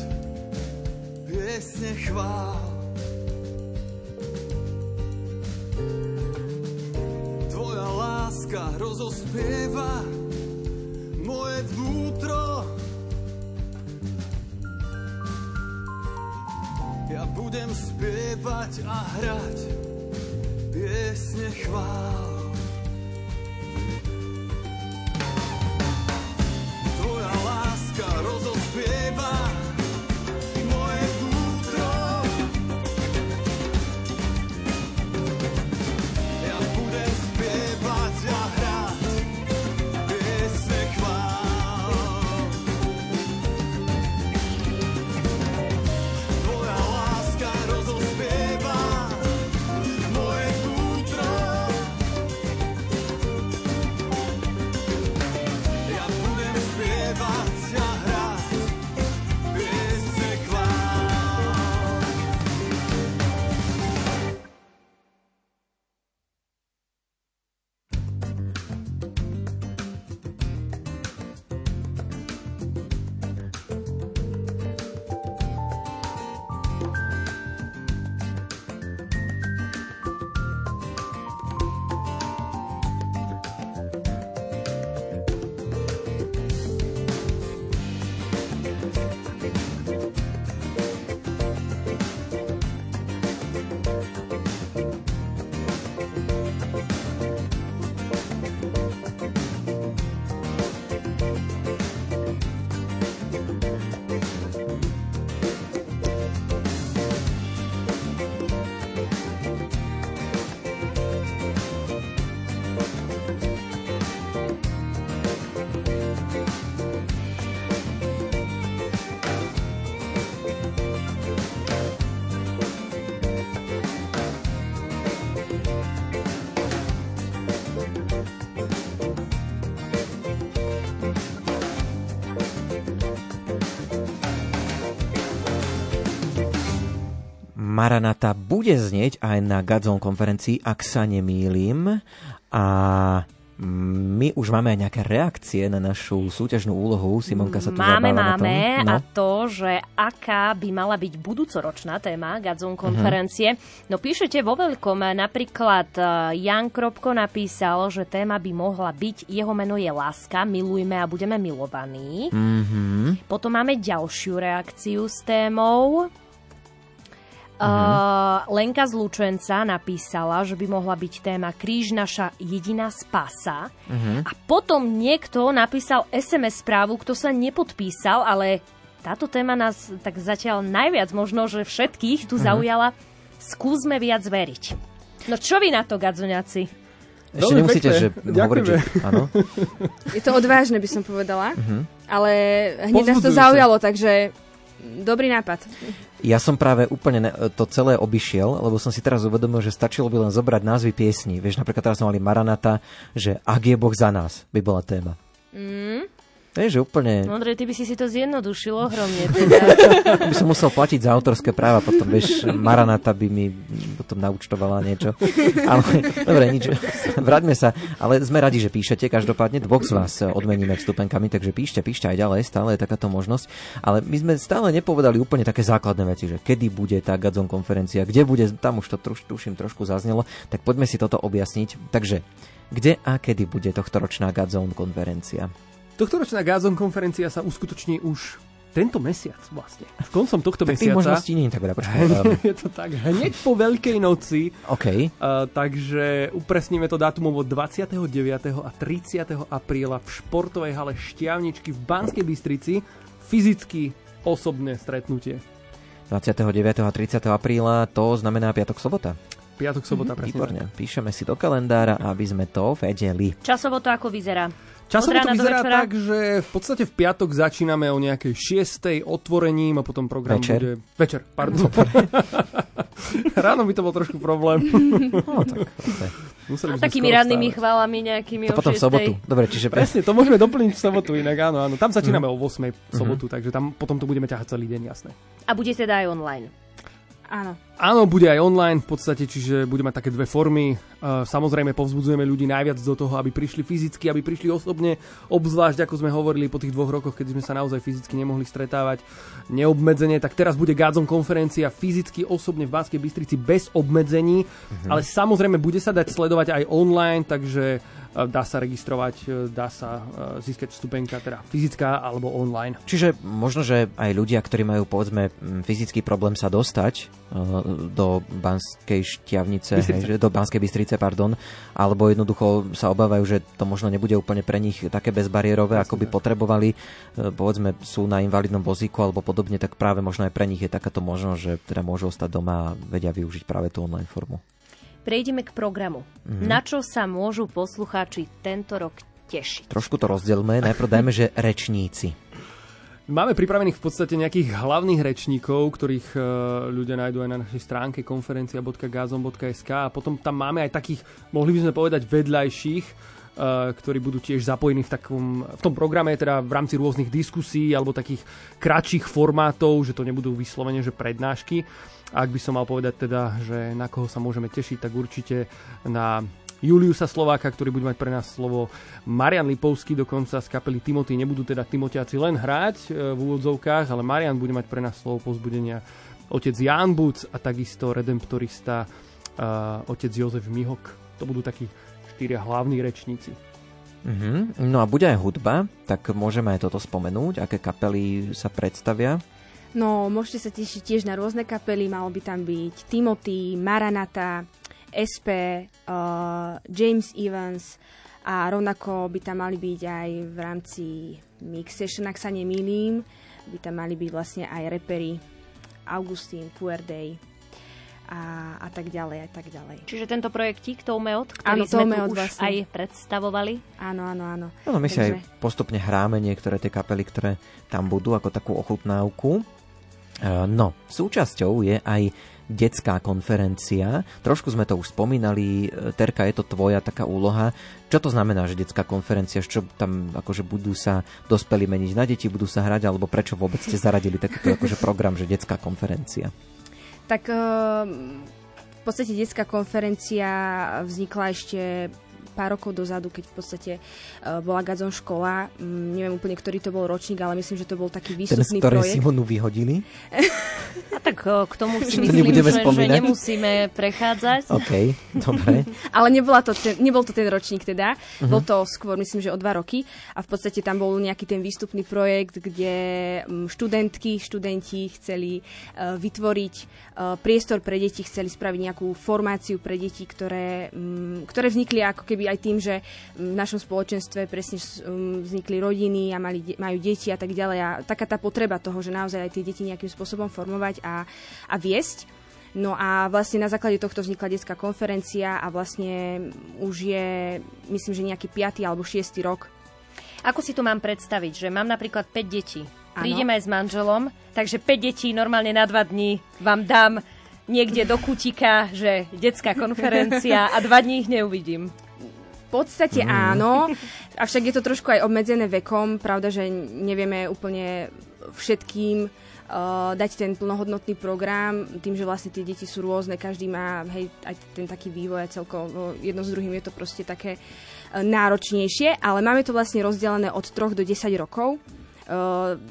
piesne chvál. Tvoja láska rozospieva moje vnútro. Ja budem spievať a hrať Maranata bude znieť aj na Gadzon konferencii, ak sa nemýlim. A my už máme aj nejaké reakcie na našu súťažnú úlohu. Simonka sa tu Máme, máme. No. A to, že aká by mala byť budúcoročná téma Gadzon konferencie. No píšete vo veľkom, napríklad eh, Jan Kropko napísal, že téma by mohla byť, jeho meno je Láska, milujme a budeme milovaní. Mhm. Potom máme ďalšiu reakciu s témou. Uh, Lenka z Lučenca napísala, že by mohla byť téma Kríž naša jediná spása. Mhm. A potom niekto napísal SMS správu, kto sa nepodpísal, ale táto téma nás tak zatiaľ najviac možno, že všetkých tu Mhm. zaujala. Skúsme viac veriť. No čo vy na to, gadzuňaci? Ešte Veľmi nemusíte, pekné. že hovoriť, že Ďakujeme. áno. Je to odvážne, by som povedala. Mhm. Ale hneď nás to zaujalo, takže dobrý nápad. Ja som práve úplne ne- to celé obišiel, lebo som si teraz uvedomil, že stačilo by len zobrať názvy piesní. Vieš, napríklad teraz sme mali Maranata, že Ak je Boh za nás, by bola téma. Mm? Vieš, úplne... Ondrej, ty by si si to zjednodušil ohromne. Teda. by som musel platiť za autorské práva, potom vieš, Maranata by mi potom naučtovala niečo. Ale, dobre, nič, vráťme sa. Ale sme radi, že píšete, každopádne dvoch z vás odmeníme vstupenkami, takže píšte, píšte aj ďalej, stále je takáto možnosť. Ale my sme stále nepovedali úplne také základné veci, že kedy bude tá Gadzon konferencia, kde bude, tam už to truš, tuším trošku zaznelo, tak poďme si toto objasniť. Takže, kde a kedy bude tohtoročná Gadzon konferencia? Tohtoročná Gazon konferencia sa uskutoční už tento mesiac vlastne. Už koncom tohto Tak mesiaca. možností nie je tak veľa. Je to tak. Hneď po Veľkej noci. OK. Uh, takže upresníme to dátumovo 29. a 30. apríla v športovej hale Štiavničky v Banskej Bystrici. Fyzicky osobné stretnutie. 29. a 30. apríla, to znamená piatok, sobota. Piatok, sobota, presne. Výborne. Píšeme si do kalendára, aby sme to vedeli. Časovo to ako vyzerá? Časovo to vyzerá tak, že v podstate v piatok začíname o nejakej 6. otvorením a potom program Večer. bude... Večer, pardon. Ráno by to bol trošku problém. No, tak, Museli by sme Takými skoro rannými vstávať. chválami nejakými To o potom v 6:00. sobotu. Dobre, čiže pre... Presne, to môžeme doplniť v sobotu inak, áno, áno. Tam začíname Mhm. o 8. v sobotu, takže tam potom to budeme ťahať celý deň, jasné. A bude teda aj online. Áno. Áno, bude aj online v podstate, čiže bude mať také dve formy. Uh, Samozrejme povzbudzujeme ľudí najviac do toho, aby prišli fyzicky, aby prišli osobne, obzvlášť ako sme hovorili po tých dvoch rokoch, keď sme sa naozaj fyzicky nemohli stretávať neobmedzenie, tak teraz bude Gádzom konferencia fyzicky osobne v Banskej Bystrici bez obmedzení, ale samozrejme bude sa dať sledovať aj online, takže dá sa registrovať, uh, dá sa uh, získať vstupenka, teda fyzická alebo online. Čiže možno, že aj ľudia, ktorí majú povedzme fyzický problém sa dostať do Banskej šťavnice, Bystrice. hej, do Banskej Bystrice, pardon, alebo jednoducho sa obávajú, že to možno nebude úplne pre nich také bezbariérové, ako by potrebovali, povedzme sú na invalidnom vozíku alebo podobne, tak práve možno aj pre nich je takáto možnosť, že teda môžu ostať doma a vedia využiť práve tú online formu. Prejdeme k programu. Mhm. Na čo sa môžu poslucháči tento rok tešiť? Trošku to rozdelme, najprv dajme, že rečníci. Máme pripravených v podstate nejakých hlavných rečníkov, ktorých e, ľudia nájdú aj na našej stránke konferencia.gazon.sk a potom tam máme aj takých, mohli by sme povedať, vedľajších, e, ktorí budú tiež zapojení v, takom, v tom programe, teda v rámci rôznych diskusí alebo takých kratších formátov, že to nebudú vyslovene, že prednášky. Ak by som mal povedať teda, že na koho sa môžeme tešiť, tak určite na Juliusa Slováka, ktorý bude mať pre nás slovo Marian Lipovský, dokonca z kapely Timothy. Nebudú teda Timotiaci len hrať e, v úvodzovkách, ale Marian bude mať pre nás slovo pozbudenia otec Jan Buc a takisto redemptorista uh, otec Jozef Mihok. To budú takí štyria hlavní rečníci. Mhm. No a bude aj hudba, tak môžeme aj toto spomenúť, aké kapely sa predstavia. No, môžete sa tešiť tiež na rôzne kapely, malo by tam byť Timothy, Maranata, SP, uh, James Evans a rovnako by tam mali byť aj v rámci Mix Session, ak sa nemýlim, by tam mali byť vlastne aj repery Augustín, Day a, a tak ďalej, a tak ďalej. Čiže tento projektík Toumeot, ktorý Áno, sme Toumeot tu už vlastne. aj predstavovali. Áno, áno, áno. No, my si aj Takže- postupne hráme niektoré tie kapely, ktoré tam budú ako takú ochutnávku. E, No, súčasťou je aj detská konferencia. Trošku sme to už spomínali. E, Terka, je to tvoja taká úloha. Čo to znamená, že detská konferencia? Čo tam akože budú sa dospelí meniť na deti, budú sa hrať, alebo prečo vôbec ste zaradili takýto akože program, že detská konferencia? Tak ehm, v podstate detská konferencia vznikla ešte pár rokov dozadu, keď v podstate uh, bola Gazon škola. Mm, neviem úplne, ktorý to bol ročník, ale myslím, že to bol taký Ten, výstupný ktorej projekt. Simonu vyhodili? A tak o, k tomu si To myslím, že, že nemusíme prechádzať. OK, dobre. Ale nebola to ten, nebol to ten ročník teda, Mhm. bol to skôr myslím, že o dva roky a v podstate tam bol nejaký ten výstupný projekt, kde mm, študentky, študenti chceli uh, vytvoriť uh, priestor pre deti, chceli spraviť nejakú formáciu pre deti, ktoré, um, ktoré vznikli ako keby aj tým, že v našom spoločenstve presne um, vznikli rodiny a mali, majú deti a tak ďalej a taká tá potreba toho, že naozaj aj tie deti nejakým spôsobom formovať a, a viesť. No a vlastne na základe tohto vznikla detská konferencia a vlastne už je, myslím, že nejaký 5. alebo 6. rok. Ako si to mám predstaviť, že mám napríklad 5 detí. Áno. Prídem aj s manželom, takže 5 detí normálne na 2 dní vám dám niekde do kutika, že detská konferencia a dva dní ich neuvidím. Podstate áno, avšak je to trošku aj obmedzené vekom. Pravda, že nevieme úplne všetkým uh, dať ten plnohodnotný program, tým, že vlastne tie deti sú rôzne, každý má hej, aj ten taký vývoj a celkovo jedno s druhým je to proste také uh, náročnejšie, ale máme to vlastne rozdelené od 3 do 10 rokov.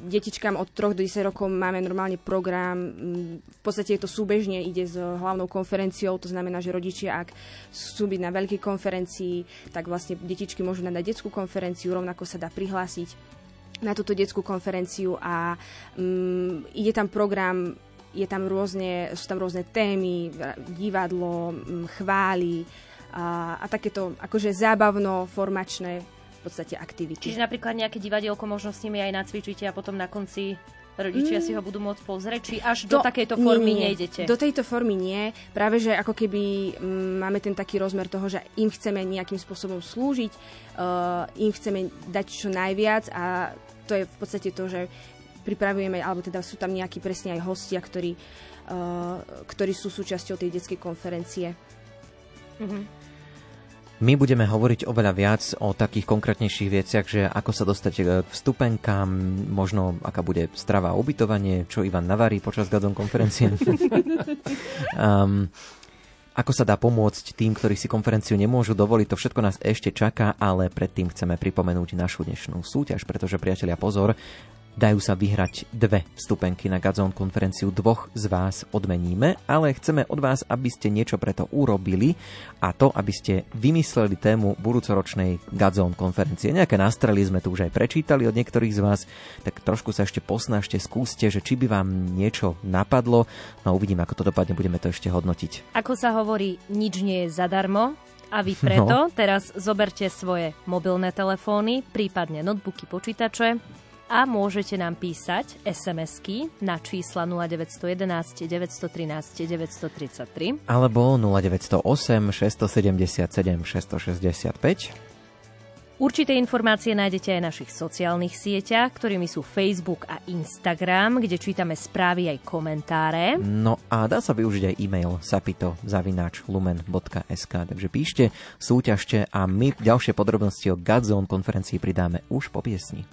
Detičkám od 3 do 10 rokov máme normálne program, mm, v podstate je to súbežne, ide s hlavnou konferenciou, to znamená, že rodičia, ak chcú byť na veľkej konferencii, tak vlastne detičky môžu nadať detskú konferenciu, rovnako sa dá prihlásiť na túto detskú konferenciu a um, ide tam program, je tam rôzne, sú tam rôzne témy, divadlo, um, chvály a, a takéto akože zábavno-formačné v podstate aktivity. Čiže napríklad nejaké divadielko možno s nimi aj nacvičíte a potom na konci rodičia si ho budú môcť pozrieť, či až do, takejto formy nie, nie. nejdete? Do tejto formy nie. Práve, že ako keby mm, máme ten taký rozmer toho, že im chceme nejakým spôsobom slúžiť, uh, im chceme dať čo najviac a to je v podstate to, že pripravujeme, alebo teda sú tam nejakí presne aj hostia, ktorí, uh, ktorí sú súčasťou tej detskej konferencie. Mhm. My budeme hovoriť oveľa viac o takých konkrétnejších veciach, že ako sa dostať k vstupenkám, možno aká bude strava a ubytovanie, čo Ivan navarí počas Gazon konferencie. um, ako sa dá pomôcť tým, ktorí si konferenciu nemôžu dovoliť, to všetko nás ešte čaká, ale predtým chceme pripomenúť našu dnešnú súťaž, pretože priatelia pozor, dajú sa vyhrať dve vstupenky na Gazon konferenciu. Dvoch z vás odmeníme, ale chceme od vás, aby ste niečo preto urobili a to, aby ste vymysleli tému budúcoročnej Gazon konferencie. Nejaké nástrely sme tu už aj prečítali od niektorých z vás, tak trošku sa ešte posnažte, skúste, že či by vám niečo napadlo. No uvidím, ako to dopadne, budeme to ešte hodnotiť. Ako sa hovorí, nič nie je zadarmo. A vy preto no. teraz zoberte svoje mobilné telefóny, prípadne notebooky, počítače a môžete nám písať SMS-ky na čísla 0911 913 933 alebo 0908 677 665 Určité informácie nájdete aj v našich sociálnych sieťach, ktorými sú Facebook a Instagram, kde čítame správy aj komentáre. No a dá sa využiť aj e-mail sapito zavináč lumen.sk, takže píšte, súťažte a my ďalšie podrobnosti o Godzone konferencii pridáme už po piesni.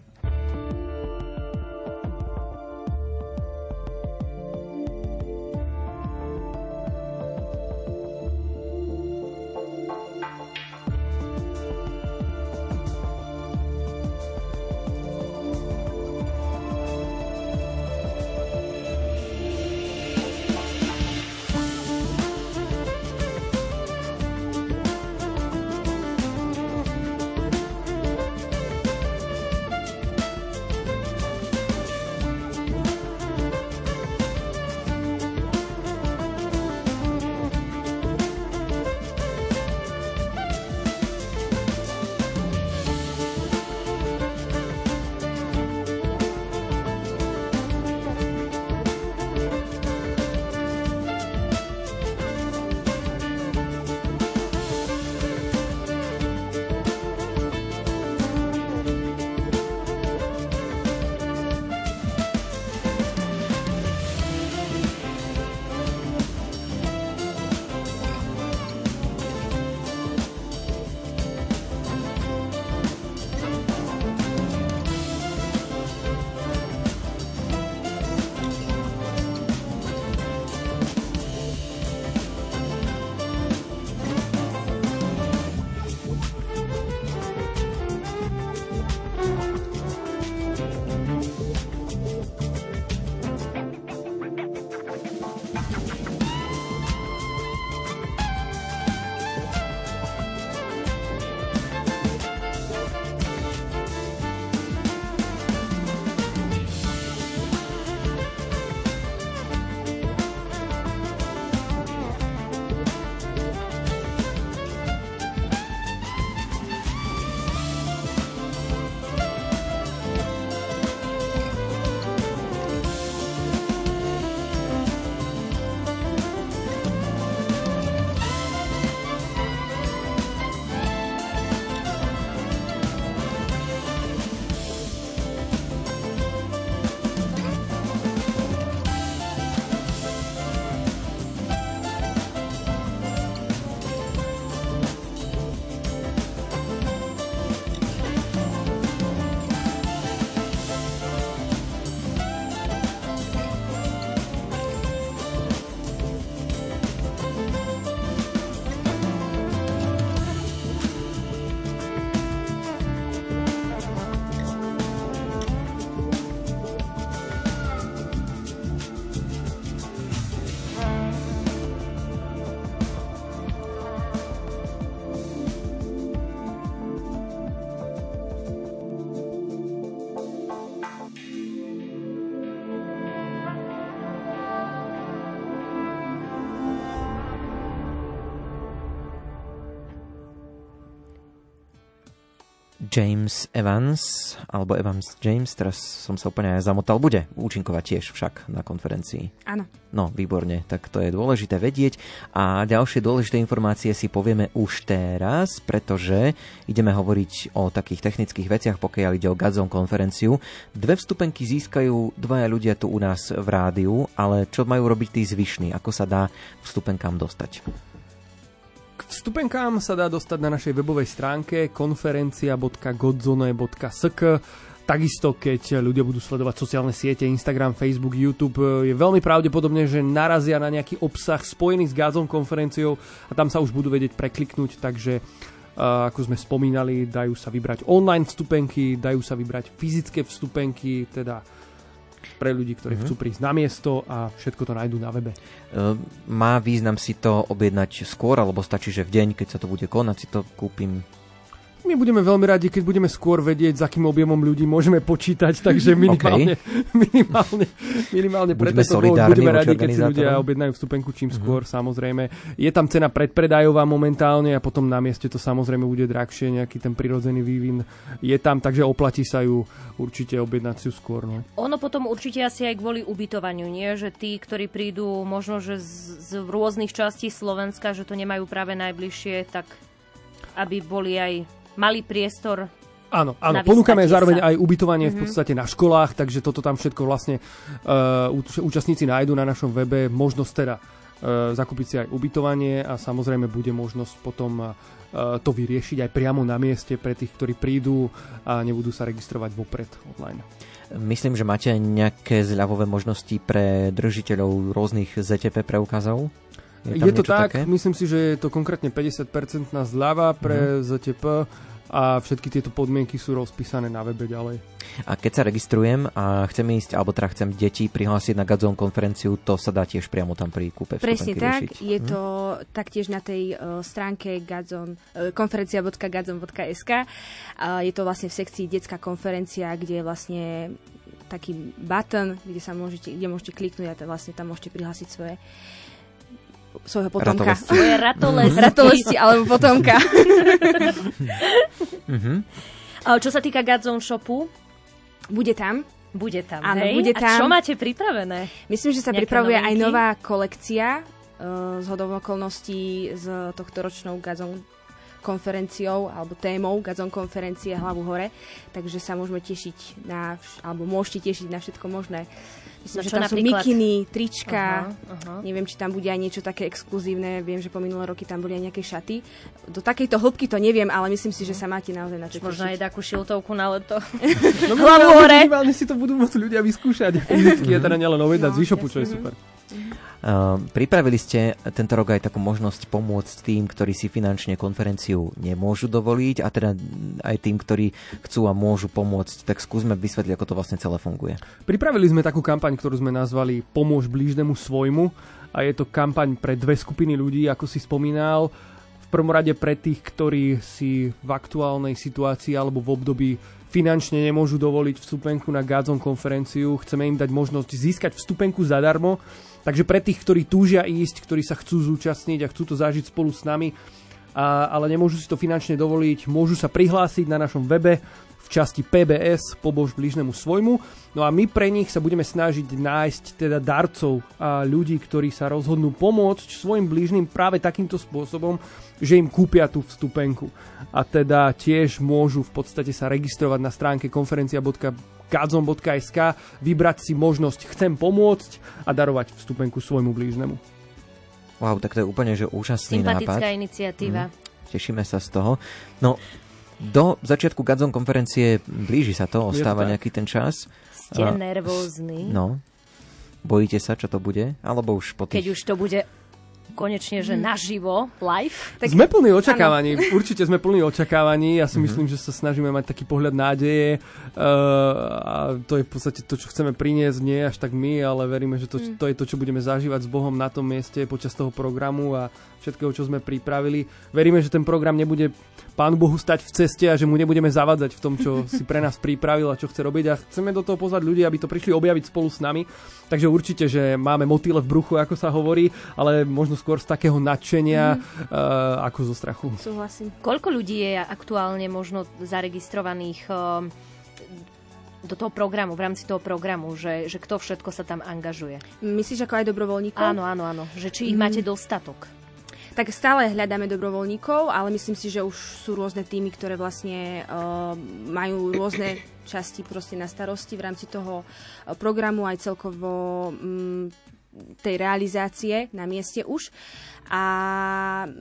James Evans, alebo Evans James, teraz som sa úplne zamotal, bude účinkovať tiež však na konferencii. Áno. No, výborne, tak to je dôležité vedieť. A ďalšie dôležité informácie si povieme už teraz, pretože ideme hovoriť o takých technických veciach, pokiaľ ide o Gazon konferenciu. Dve vstupenky získajú dvaja ľudia tu u nás v rádiu, ale čo majú robiť tí zvyšní? Ako sa dá vstupenkám dostať? Vstupenkám sa dá dostať na našej webovej stránke konferencia.godzone.sk Takisto, keď ľudia budú sledovať sociálne siete, Instagram, Facebook, YouTube, je veľmi pravdepodobné, že narazia na nejaký obsah spojený s Gazom konferenciou a tam sa už budú vedieť prekliknúť, takže uh, ako sme spomínali, dajú sa vybrať online vstupenky, dajú sa vybrať fyzické vstupenky, teda pre ľudí, ktorí mm-hmm. chcú prísť na miesto a všetko to nájdú na webe. Uh, má význam si to objednať skôr, alebo stačí, že v deň, keď sa to bude konať, si to kúpim my budeme veľmi radi, keď budeme skôr vedieť, s akým objemom ľudí môžeme počítať, takže minimálne, okay. minimálne, minimálne pre tento budeme radi, keď si ľudia objednajú vstupenku čím uh-huh. skôr, samozrejme. Je tam cena predpredajová momentálne a potom na mieste to samozrejme bude drahšie, nejaký ten prirodzený vývin je tam, takže oplatí sa ju určite objednať si skôr. No. Ono potom určite asi aj kvôli ubytovaniu, nie? Že tí, ktorí prídu možno, že z, z rôznych častí Slovenska, že to nemajú práve najbližšie, tak aby boli aj mali priestor Áno, áno ponúkame zároveň sa. aj ubytovanie mm-hmm. v mhm. podstate na školách, takže toto tam všetko vlastne uh, účastníci nájdu na našom webe. Možnosť teda uh, zakúpiť si aj ubytovanie a samozrejme bude možnosť potom uh, to vyriešiť aj priamo na mieste pre tých, ktorí prídu a nebudú sa registrovať vopred online. Myslím, že máte nejaké zľavové možnosti pre držiteľov rôznych ZTP preukazov? Je, je to tak, také? myslím si, že je to konkrétne 50% zľava pre mm. ZTP a všetky tieto podmienky sú rozpísané na webe ďalej. A keď sa registrujem a chcem ísť, alebo teda chcem deti prihlásiť na Gadzone konferenciu, to sa dá tiež priamo tam pri kúpe Presne tak, riešiť. je hm? to taktiež na tej uh, stránke Gadzon, uh, konferencia.gadzon.sk. Uh, je to vlastne v sekcii detská konferencia, kde je vlastne taký button, kde sa môžete, kde môžete kliknúť a vlastne tam môžete prihlásiť svoje svojho potomka. Ratolesti. Svoje ratolesti. ratolesti alebo potomka. mm-hmm. Čo sa týka Gadzone shopu? Bude tam. Bude tam, Áno, hej? bude tam. A čo máte pripravené? Myslím, že sa Nejaké pripravuje novinky? aj nová kolekcia uh, z hodou okolností s tohto ročnou Gazon konferenciou alebo témou Gazon konferencie Hlavu hore, takže sa môžeme tešiť na, alebo môžete tešiť na všetko možné. Myslím, no, že tam napríklad? sú mikiny, trička, uh-huh, uh-huh. neviem, či tam bude aj niečo také exkluzívne, viem, že po minulé roky tam boli aj nejaké šaty. Do takejto hĺbky to neviem, ale myslím si, že sa máte naozaj na čo Možno aj takú šiltovku na leto. no, Hlavu hore! Minimálne si to budú môcť ľudia vyskúšať fyzicky, je teda nielen objednať no, z e-shopu, čo je super. Uh, pripravili ste tento rok aj takú možnosť pomôcť tým, ktorí si finančne konferenciu nemôžu dovoliť a teda aj tým, ktorí chcú a môžu pomôcť. Tak skúsme vysvetliť, ako to vlastne celé funguje. Pripravili sme takú kampaň, ktorú sme nazvali Pomôž blížnemu svojmu a je to kampaň pre dve skupiny ľudí, ako si spomínal. V prvom rade pre tých, ktorí si v aktuálnej situácii alebo v období finančne nemôžu dovoliť vstupenku na Gazon konferenciu. Chceme im dať možnosť získať vstupenku zadarmo Takže pre tých, ktorí túžia ísť, ktorí sa chcú zúčastniť a chcú to zažiť spolu s nami, a, ale nemôžu si to finančne dovoliť, môžu sa prihlásiť na našom webe v časti PBS Pobož blížnemu svojmu. No a my pre nich sa budeme snažiť nájsť teda darcov a ľudí, ktorí sa rozhodnú pomôcť svojim blížnym práve takýmto spôsobom, že im kúpia tú vstupenku. A teda tiež môžu v podstate sa registrovať na stránke konferencia.gazon.sk, vybrať si možnosť chcem pomôcť a darovať vstupenku svojmu blížnemu. Wow, tak to je úplne že úžasný Sympatická nápad. iniciatíva. Mm, tešíme sa z toho. No, do začiatku Gadzon konferencie blíži sa to, ostáva nejaký ten čas. Ste nervózni. No. Bojíte sa, čo to bude? Alebo už po tých... Keď už to bude konečne, že naživo, live. Tak... Sme plní očakávaní, ano. určite sme plní očakávaní. Ja si mm-hmm. myslím, že sa snažíme mať taký pohľad nádeje a to je v podstate to, čo chceme priniesť, nie až tak my, ale veríme, že to, Mm. to je to, čo budeme zažívať s Bohom na tom mieste počas toho programu a všetkého, čo sme pripravili. Veríme, že ten program nebude Pánu Bohu stať v ceste a že mu nebudeme zavadzať v tom, čo si pre nás pripravil a čo chce robiť a chceme do toho pozvať ľudí, aby to prišli objaviť spolu s nami. Takže určite, že máme motýle v bruchu, ako sa hovorí, ale možno skôr z takého nadšenia Mhm. uh, ako zo strachu. Súhlasím. Koľko ľudí je aktuálne možno zaregistrovaných um, do toho programu, v rámci toho programu, že, že kto všetko sa tam angažuje? Myslíš ako aj dobrovoľníkov? Áno, áno, áno. Že či ich Mm. máte dostatok? Tak stále hľadáme dobrovoľníkov, ale myslím si, že už sú rôzne týmy, ktoré vlastne uh, majú rôzne časti proste na starosti v rámci toho uh, programu aj celkovo um, tej realizácie na mieste už. A,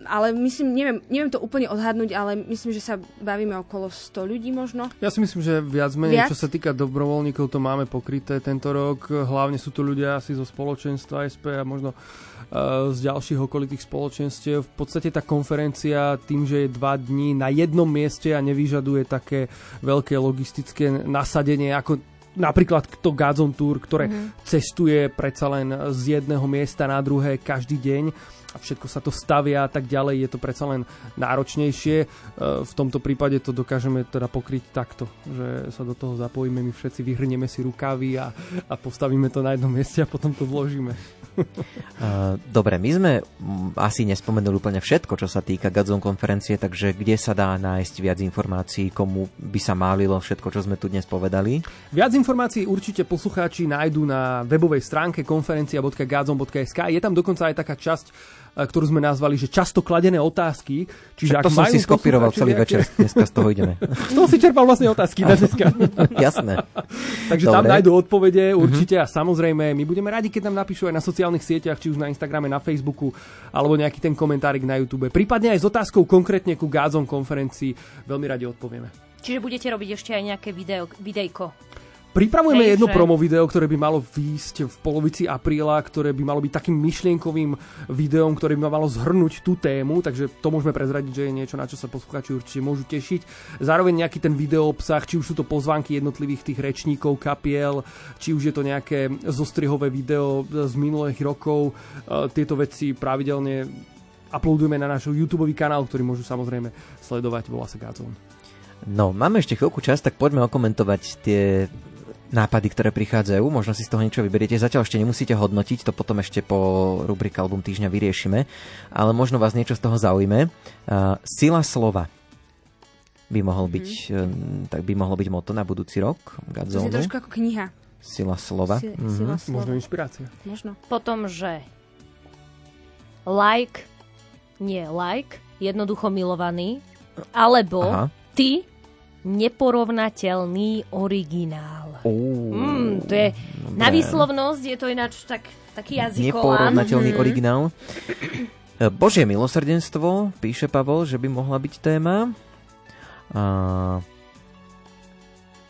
ale myslím, neviem, neviem to úplne odhadnúť, ale myslím, že sa bavíme okolo 100 ľudí možno. Ja si myslím, že viac menej, Viac? čo sa týka dobrovoľníkov, to máme pokryté tento rok. Hlavne sú to ľudia asi zo spoločenstva SP a možno uh, z ďalších okolitých spoločenstiev. V podstate tá konferencia tým, že je dva dní na jednom mieste a nevyžaduje také veľké logistické nasadenie ako napríklad to Gazon Tour, ktoré Mhm. cestuje predsa len z jedného miesta na druhé každý deň a všetko sa to stavia a tak ďalej, je to predsa len náročnejšie. E, V tomto prípade to dokážeme teda pokryť takto, že sa do toho zapojíme, my všetci vyhrnieme si rukavy a, a postavíme to na jednom mieste a potom to vložíme. Dobre, my sme asi nespomenuli úplne všetko, čo sa týka Gadzone konferencie, takže kde sa dá nájsť viac informácií, komu by sa málilo všetko, čo sme tu dnes povedali? Viac informácií určite poslucháči nájdú na webovej stránke konferencia.gazon.sk. Je tam dokonca aj taká časť, ktorú sme nazvali, že často kladené otázky. Čiže to som si skopíroval celý nejaké- večer, dneska z toho ideme. Z toho si čerpal vlastne otázky na dneska. Jasné. Takže tam Dobre. nájdú odpovede určite a samozrejme my budeme radi, keď nám napíšu aj na sociálnych sieťach, či už na Instagrame, na Facebooku alebo nejaký ten komentárik na YouTube. Prípadne aj s otázkou konkrétne ku Gázon konferencii veľmi radi odpovieme. Čiže budete robiť ešte aj nejaké video, videjko. Pripravujeme Hej, jedno že- promo video, ktoré by malo výjsť v polovici apríla, ktoré by malo byť takým myšlienkovým videom, ktoré by malo zhrnúť tú tému, takže to môžeme prezradiť, že je niečo, na čo sa posluchači určite môžu tešiť. Zároveň nejaký ten video obsah, či už sú to pozvánky jednotlivých tých rečníkov, kapiel, či už je to nejaké zostrihové video z minulých rokov. E, Tieto veci pravidelne uploadujeme na náš YouTube kanál, ktorý môžu samozrejme sledovať, volá sa Gazon. No, máme ešte chvíľku čas, tak poďme okomentovať tie nápady, ktoré prichádzajú. Možno si z toho niečo vyberiete. Zatiaľ ešte nemusíte hodnotiť, to potom ešte po rubrike Album týždňa vyriešime. Ale možno vás niečo z toho zaujme. Uh, Sila slova by mohol byť, mm. tak by mohlo byť moto na budúci rok To je Godzone. trošku ako kniha. Sila slova. Si- Mhm. sila slova. Možno inšpirácia. Možno. Potom, že like, nie like, jednoducho milovaný, alebo Aha. ty neporovnateľný originál. Uú, Mm, to je, na dobre. výslovnosť je to ináč tak, taký jazykolán. Neporovnateľný Mhm. originál. E, Božie milosrdenstvo, píše Pavol, že by mohla byť téma. A...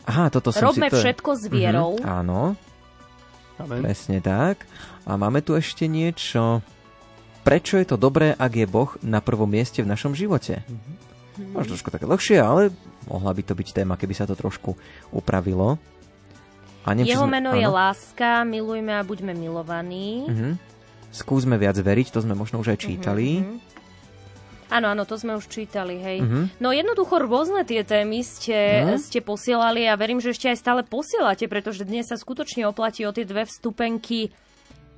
Aha, toto som Robme si... To všetko s vierou. Mhm, áno, Amen. presne tak. A máme tu ešte niečo. Prečo je to dobré, ak je Boh na prvom mieste v našom živote? Možno trošku také dlhšie, ale mohla by to byť téma, keby sa to trošku upravilo. A neviem, Jeho sme- meno je áno. láska, milujme a buďme milovaní. Mhm. Skúsme viac veriť, to sme možno už aj čítali. Mhm. Áno, áno, to sme už čítali, hej. Mhm. No jednoducho rôzne tie témy ste, Mhm. ste posielali a verím, že ešte aj stále posielate, pretože dnes sa skutočne oplatí o tie dve vstupenky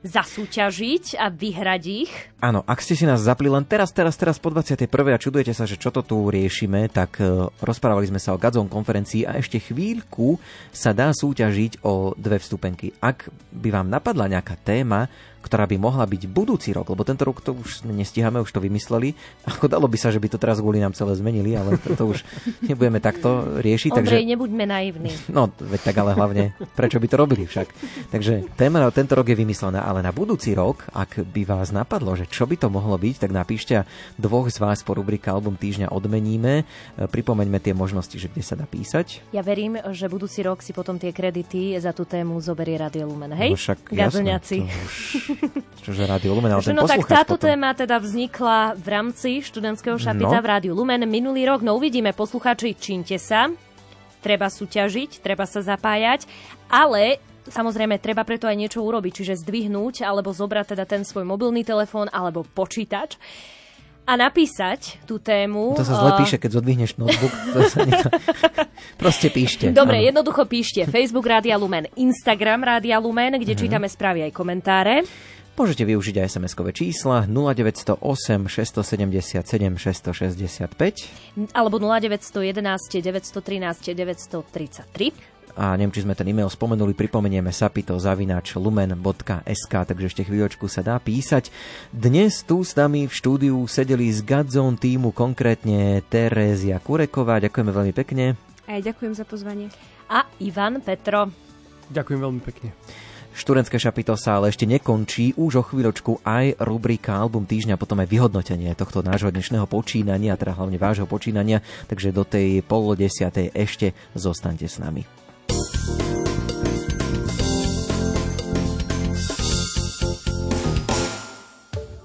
zasúťažiť a vyhrať ich. Áno, ak ste si nás zapli len teraz, teraz, teraz po 21. a čudujete sa, že čo to tu riešime, tak e, rozprávali sme sa o Gadzon konferencii a ešte chvíľku sa dá súťažiť o dve vstupenky. Ak by vám napadla nejaká téma, ktorá by mohla byť budúci rok, lebo tento rok to už nestíhame, už to vymysleli. Ako dalo by sa, že by to teraz kvôli nám celé zmenili, ale to, to už nebudeme takto riešiť. Ondrej, takže... nebuďme naivní. No, veď tak ale hlavne, prečo by to robili však. Takže téma na tento rok je vymyslená, ale na budúci rok, ak by vás napadlo, že čo by to mohlo byť, tak napíšte dvoch z vás po rubrike Album týždňa odmeníme. Pripomeňme tie možnosti, že kde sa dá písať. Ja verím, že budúci rok si potom tie kredity za tú tému zoberie Radio Lumen. Hej, No však jasné, už, čože Rádio Lumen, ale ten no tak táto potom. téma teda vznikla v rámci študentského šapita No. v Rádiu Lumen minulý rok. No uvidíme, poslucháči, čínte sa. treba súťažiť, treba sa zapájať, ale Samozrejme, treba preto aj niečo urobiť, čiže zdvihnúť alebo zobrať teda ten svoj mobilný telefón alebo počítač a napísať tú tému. To sa zle píše, keď zodvihneš notebook. To sa niekto... Proste píšte. Dobre, áno. jednoducho píšte Facebook Rádia Lumen, Instagram Rádia Lumen, kde čítame správy aj komentáre. Môžete využiť aj SMS-kové čísla 0908 677 665. alebo 0911 913 933. A neviem, či sme ten e-mail spomenuli, pripomenieme sapito zavinač lumen.sk, takže ešte chvíľočku sa dá písať. Dnes tu s nami v štúdiu sedeli z Godzone týmu, konkrétne Terézia Kureková. Ďakujeme veľmi pekne. Aj ďakujem za pozvanie. A Ivan Petro. Ďakujem veľmi pekne. Študentské šapito sa ale ešte nekončí, už o chvíľočku aj rubrika Album týždňa, potom aj vyhodnotenie tohto nášho dnešného počínania, teda hlavne vášho počínania, takže do tej pol desiatej ešte zostaňte s nami.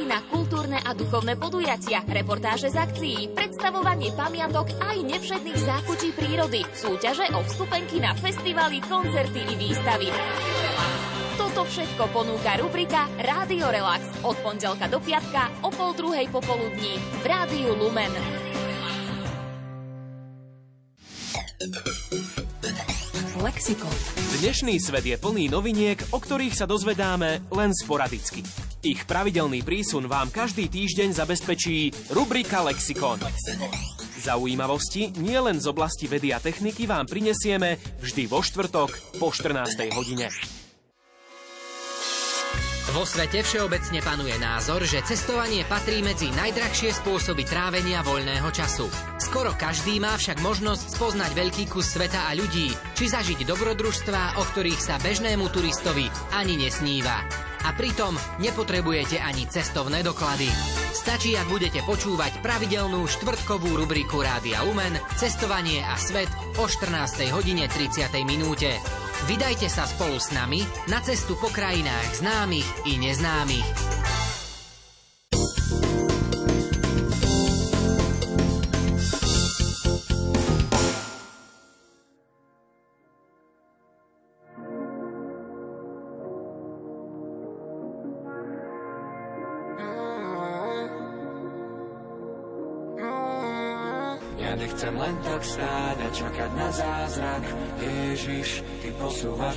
Pozvánky na kultúrne a duchovné podujatia, reportáže z akcií, predstavovanie pamiatok aj nevšetných zákučí prírody, súťaže o vstupenky na festivaly, koncerty i výstavy. Toto všetko ponúka rubrika Rádio Relax od pondelka do piatka o pol druhej popoludní v Rádiu Lumen. Lexikon. Dnešný svet je plný noviniek, o ktorých sa dozvedáme len sporadicky. Ich pravidelný prísun vám každý týždeň zabezpečí rubrika Lexikon. Zaujímavosti nie len z oblasti vedy a techniky vám prinesieme vždy vo štvrtok po 14. hodine. Vo svete všeobecne panuje názor, že cestovanie patrí medzi najdrahšie spôsoby trávenia voľného času. Skoro každý má však možnosť spoznať veľký kus sveta a ľudí, či zažiť dobrodružstvá, o ktorých sa bežnému turistovi ani nesníva. A pritom nepotrebujete ani cestovné doklady. Stačí, ak budete počúvať pravidelnú štvrtkovú rubriku Rádia Lumen Cestovanie a svet o 14. hodine 30. minúte. Vydajte sa spolu s nami na cestu po krajinách známych i neznámych.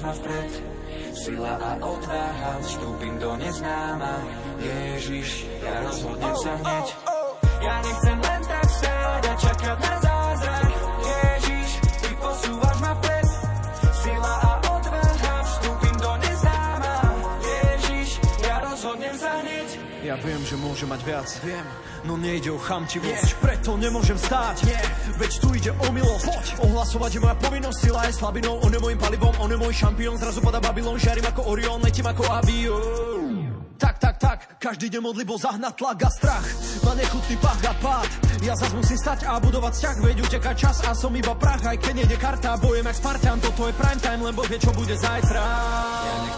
Ma vpred. Sila a odvaha, vstúpim do neznáma. Ježiš, ja rozhodnem sa hneď. Ja nechcem že môže mať viac, viem, no nejde o chamtivosť. Nie. Preto nemôžem stáť, nie. veď tu ide o milosť. Poď. Ohlasovať je moja povinnosť, sila je slabinou, on je môjim palivom, on je môj šampión, zrazu pada Babylon, žiarím ako Orion, letím ako avión. Tak, tak, tak, každý deň modli bol zahnať tlak a strach. Má nechutný pach a pád. Ja zas musím stať a budovať vzťah, veď uteká čas a som iba prach, aj keď nejde karta, bojem jak Spartan, toto je prime time, len Boh vie, čo bude zajtra.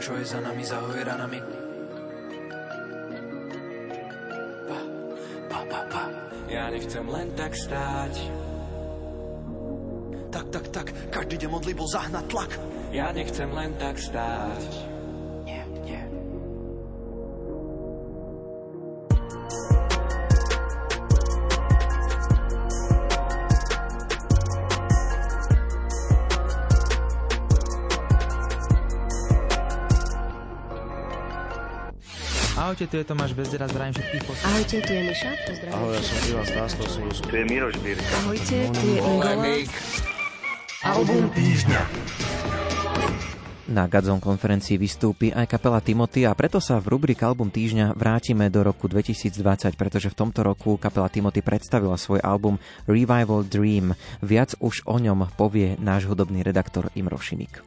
čo je za nami, zahoje ranami Pa, pa, pa, pa. Ja nechcem len tak stáť. Tak, tak, tak, každý deň modlí bol zahnať tlak. Ja nechcem len tak stáť Ahojte, tu je Tomáš Bezdera, zdravím všetkých poslucháčov. Ahojte, tu je Miša, pozdravím. Ahoj, ja som Ivan Stásno, som Tu je Miroš Birka. Ahojte, tu je Ingola. Album týždňa. Na Gadzon konferencii vystúpi aj kapela Timothy a preto sa v rubrike Album týždňa vrátime do roku 2020, pretože v tomto roku kapela Timothy predstavila svoj album Revival Dream. Viac už o ňom povie náš hudobný redaktor Imro Šimik.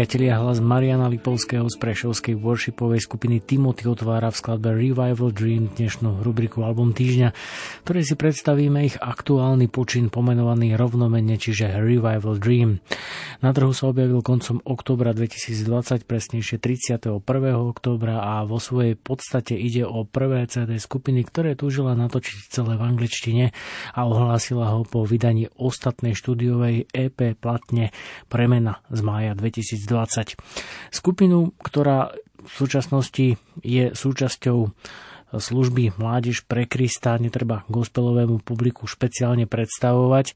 Priatelia hlas Mariana Lipovského z Prešovskej worshipovej skupiny Timothy otvára v skladbe Revival Dream dnešnú rubriku Album týždňa, ktorej si predstavíme ich aktuálny počin pomenovaný rovnomenne, čiže Revival Dream. Na trhu sa objavil koncom oktobra 2020, presnejšie 31. oktobra a vo svojej podstate ide o prvé CD skupiny, ktoré túžila natočiť celé v angličtine a ohlásila ho po vydaní ostatnej štúdiovej EP platne Premena z mája 2020. Skupinu, ktorá v súčasnosti je súčasťou služby Mládež pre Krista, netreba gospelovému publiku špeciálne predstavovať.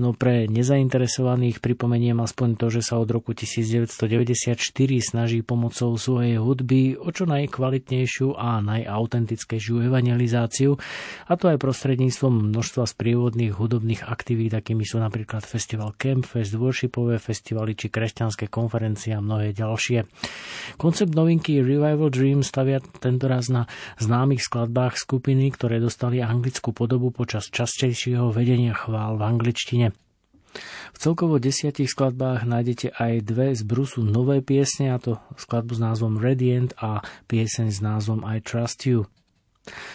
No pre nezainteresovaných pripomeniem aspoň to, že sa od roku 1994 snaží pomocou svojej hudby o čo najkvalitnejšiu a najautentickejšiu evangelizáciu, a to aj prostredníctvom množstva sprievodných hudobných aktivít, akými sú napríklad festival Campfest, worshipové festivaly či kresťanské konferencie a mnohé ďalšie. Koncept novinky Revival Dream stavia tentoraz na známych skladbách skupiny, ktoré dostali anglickú podobu počas častejšieho vedenia chvál v angličtine v celkovo desiatich skladbách nájdete aj dve z brusu nové piesne, a to skladbu s názvom Radiant a pieseň s názvom I Trust You.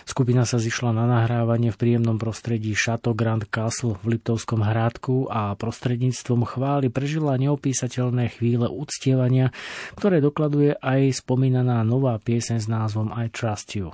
Skupina sa zišla na nahrávanie v príjemnom prostredí Chateau Grand Castle v Liptovskom hrádku a prostredníctvom chvály prežila neopísateľné chvíle uctievania, ktoré dokladuje aj spomínaná nová pieseň s názvom I Trust You.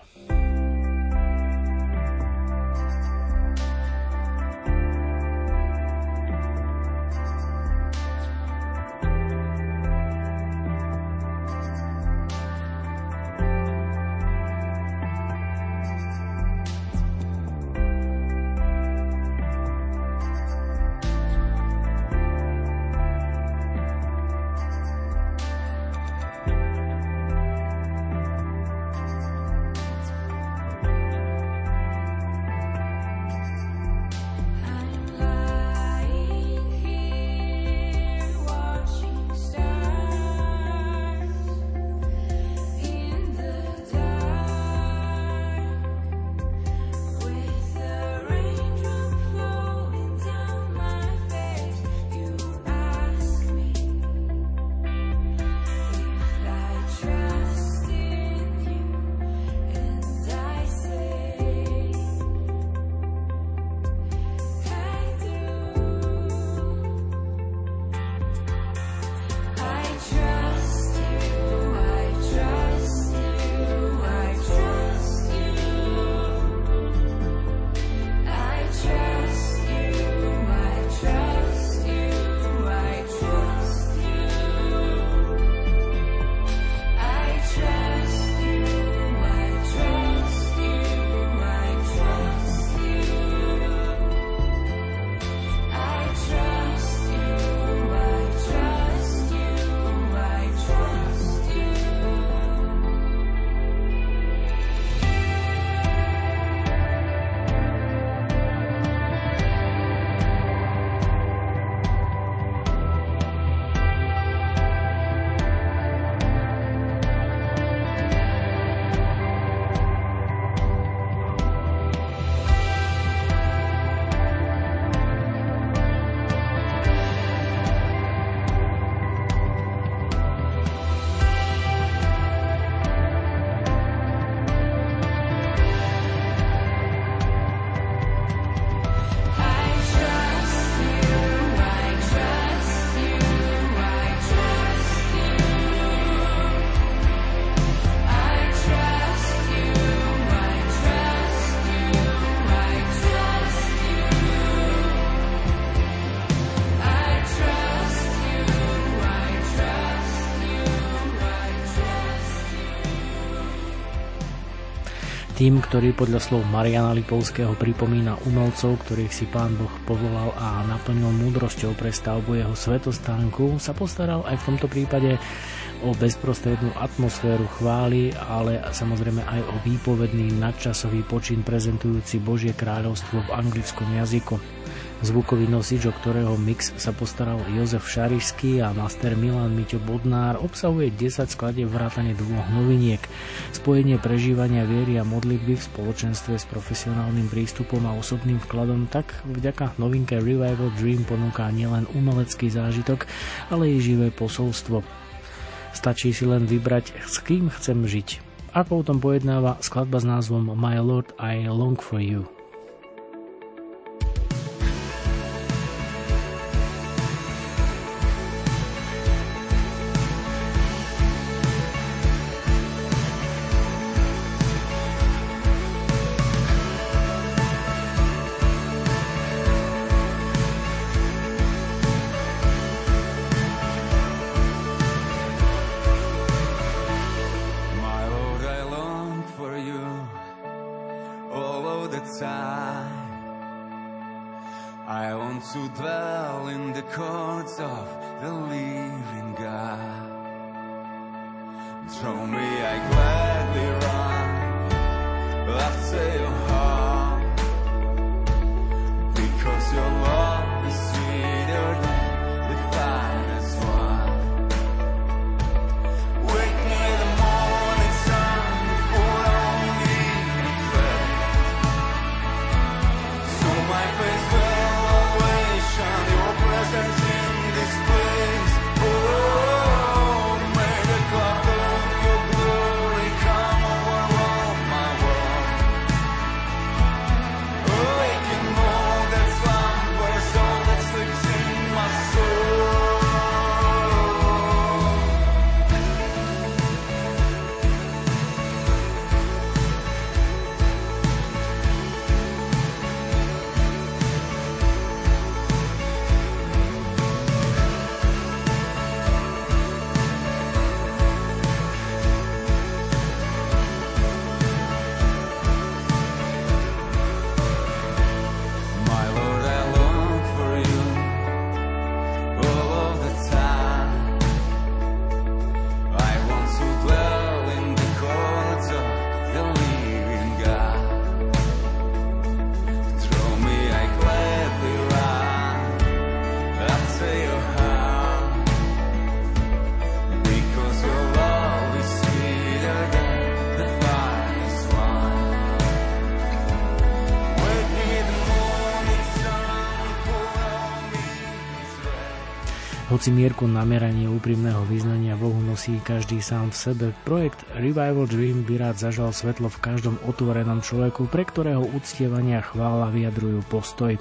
Tým, ktorý podľa slov Mariana Lipovského pripomína umelcov, ktorých si pán Boh povolal a naplnil múdrosťou pre stavbu jeho svetostánku, sa postaral aj v tomto prípade o bezprostrednú atmosféru chvály, ale samozrejme aj o výpovedný nadčasový počin prezentujúci Božie kráľovstvo v anglickom jazyku. Zvukový nosič, o ktorého mix sa postaral Jozef Šarišský a master Milan Miťo Bodnár, obsahuje 10 skladie vrátane dvoch noviniek. Spojenie prežívania viery a modlitby v spoločenstve s profesionálnym prístupom a osobným vkladom tak vďaka novinke Revival Dream ponúka nielen umelecký zážitok, ale i živé posolstvo. Stačí si len vybrať, s kým chcem žiť. Ako o tom pojednáva skladba s názvom My Lord, I Long For You. Hoci mierku nameranie úprimného vyznania Bohu nosí každý sám v sebe, projekt Revival Dream by rád zažal svetlo v každom otvorenom človeku, pre ktorého uctievania chvála vyjadrujú postoj.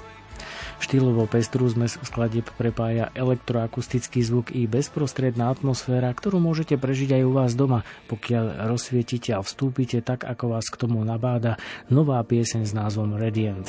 Štýlovo pestrú zmes skladieb prepája elektroakustický zvuk i bezprostredná atmosféra, ktorú môžete prežiť aj u vás doma, pokiaľ rozsvietite a vstúpite tak, ako vás k tomu nabáda nová pieseň s názvom Radiant.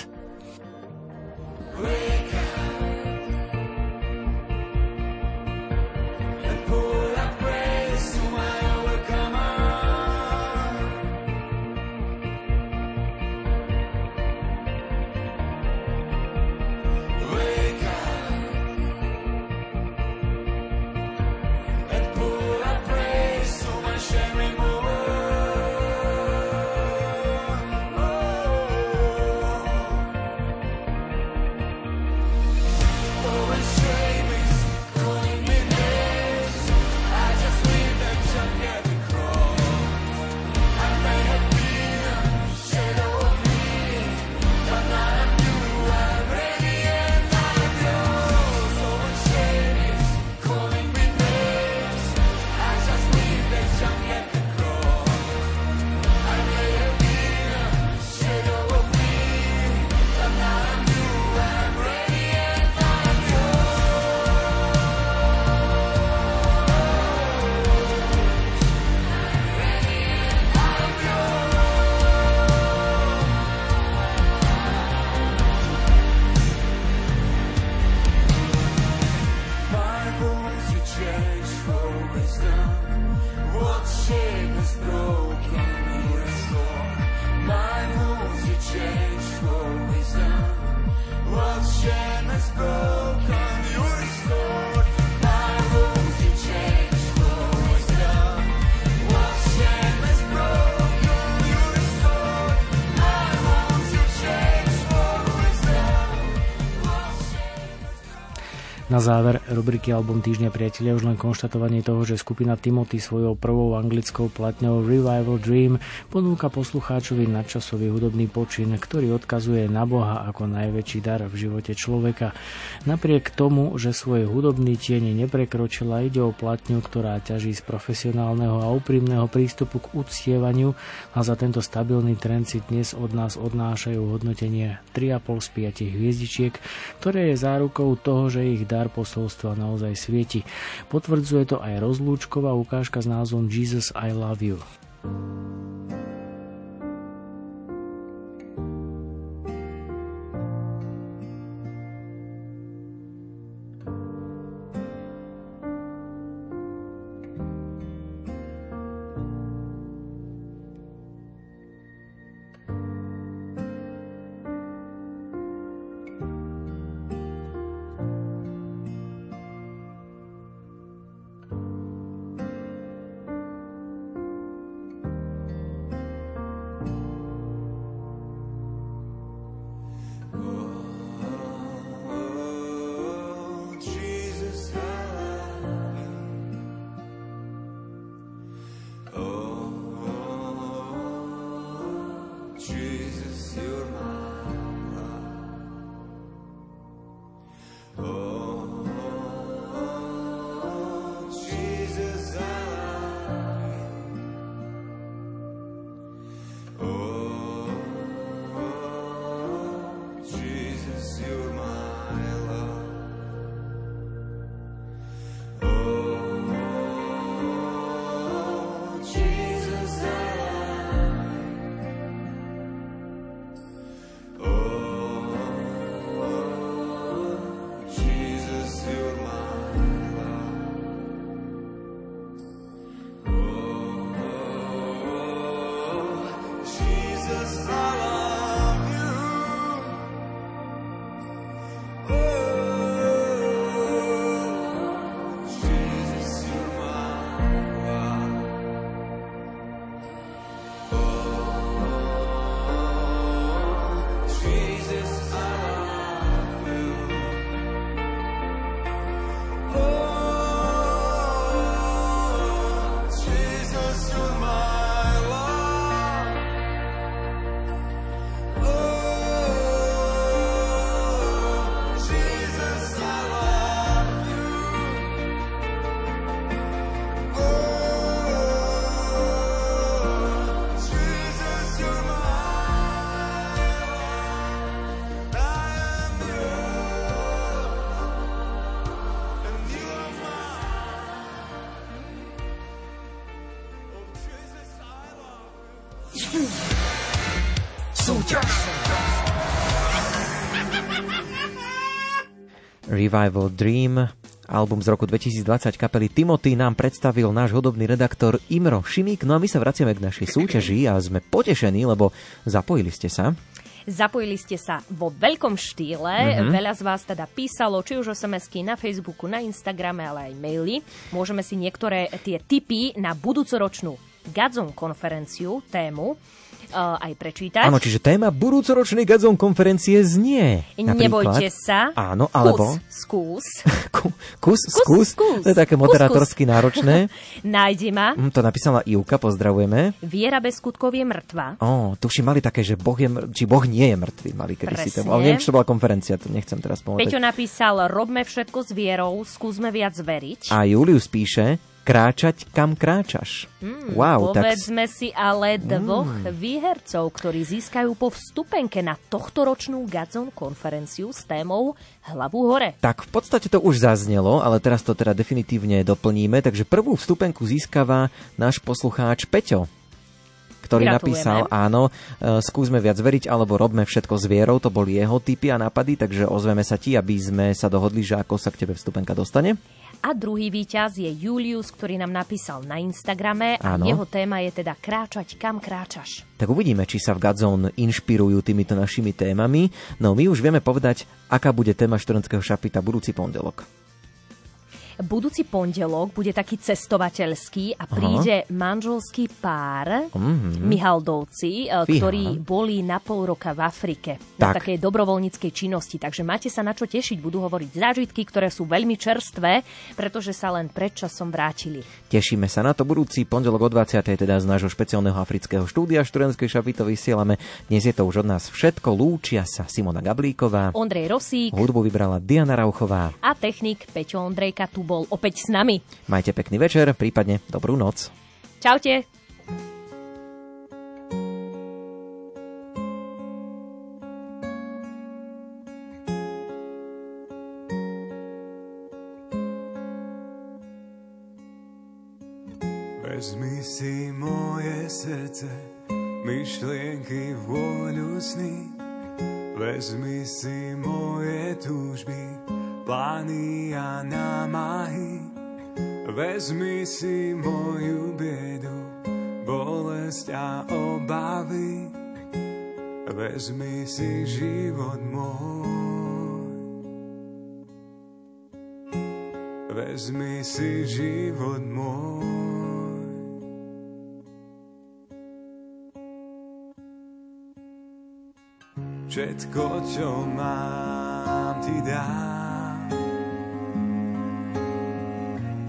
Záver rubriky Album týždňa priatelia už len konštatovanie toho, že skupina Timothy svojou prvou anglickou platňou Revival Dream ponúka poslucháčovi nadčasový hudobný počin, ktorý odkazuje na Boha ako najväčší dar v živote človeka. Napriek tomu, že svoj hudobný tieň neprekročila, ide o platňu, ktorá ťaží z profesionálneho a úprimného prístupu k uctievaniu a za tento stabilný trend si dnes od nás odnášajú hodnotenie 3,5 z 5 hviezdičiek, ktoré je zárukou toho, že ich dar posolstva naozaj svieti. Potvrdzuje to aj rozlúčková ukážka s názvom Jesus I Love You. Súťaž. Revival Dream, album z roku 2020 kapely Timothy nám predstavil náš hudobný redaktor Imro Šimík. No a my sa vraciame k našej súťaži a sme potešení, lebo zapojili ste sa. Zapojili ste sa vo veľkom štýle. Mm-hmm. Veľa z vás teda písalo, či už SMS-ky na Facebooku, na Instagrame, ale aj maily. Môžeme si niektoré tie tipy na budúcoročnú Gadzon konferenciu, tému, uh, aj prečítať. Áno, čiže téma budúcoročnej Gadzon konferencie znie. Napríklad, Nebojte sa. Áno, alebo... Skús. kus, skús. skús. To je také moderátorsky náročné. Nájde ma. Mm, to napísala Ivka, pozdravujeme. Viera bez skutkov je mŕtva. Ó, tuši mali také, že boh je, mŕ... či boh nie je mŕtvy, mali kedy si tému. Ale neviem, či to bola konferencia, to nechcem teraz povedať. Peťo napísal, robme všetko s vierou, skúsme viac veriť. A Julius píše, kráčať, kam kráčaš. Mm, wow, povedzme tak... si ale dvoch mm. výhercov, ktorí získajú po vstupenke na tohtoročnú Gazon konferenciu s témou Hlavu hore. Tak v podstate to už zaznelo, ale teraz to teda definitívne doplníme, takže prvú vstupenku získava náš poslucháč Peťo ktorý napísal, áno, e, skúsme viac veriť, alebo robme všetko s vierou, to boli jeho typy a nápady, takže ozveme sa ti, aby sme sa dohodli, že ako sa k tebe vstupenka dostane. A druhý víťaz je Julius, ktorý nám napísal na Instagrame a Áno. jeho téma je teda kráčať, kam kráčaš. Tak uvidíme, či sa v Gadzone inšpirujú týmito našimi témami. No my už vieme povedať, aká bude téma študentského šapita budúci pondelok. Budúci pondelok bude taký cestovateľský a príde Aha. manželský pár Mhm. Mihaldovci, e, Fíha. ktorí boli na pol roka v Afrike na Tak. takej dobrovoľníckej činnosti. Takže máte sa na čo tešiť. Budú hovoriť zážitky, ktoré sú veľmi čerstvé, pretože sa len predčasom vrátili. Tešíme sa na to budúci pondelok o 20. teda z nášho špeciálneho afrického štúdia študentskej šapy to vysielame. Dnes je to už od nás všetko. Lúčia sa Simona Gablíková. Ondrej Rosík Hudbu vybrala Diana Rauchová. a technik Peťo Ondrejka tu bol opäť s nami. Majte pekný večer, prípadne dobrú noc. Čaute. Vezmi si moje srdce, myšlienky, vôľu sny. Vezmi si moje túžby, plány a námahy. Vezmi si moju biedu, bolesť a obavy. Vezmi si život môj. Vezmi si život môj. Všetko, čo mám, ti dám.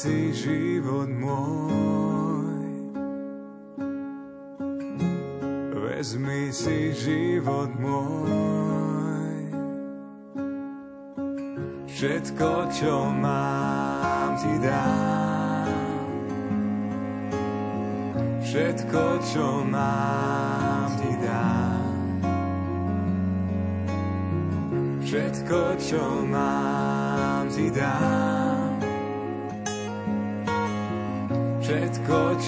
Si život môj. Vezmi si život môj. Všetko, čo mám, ti dám. Všetko, čo mám, ti dám. Všetko, čo mám, ti dám.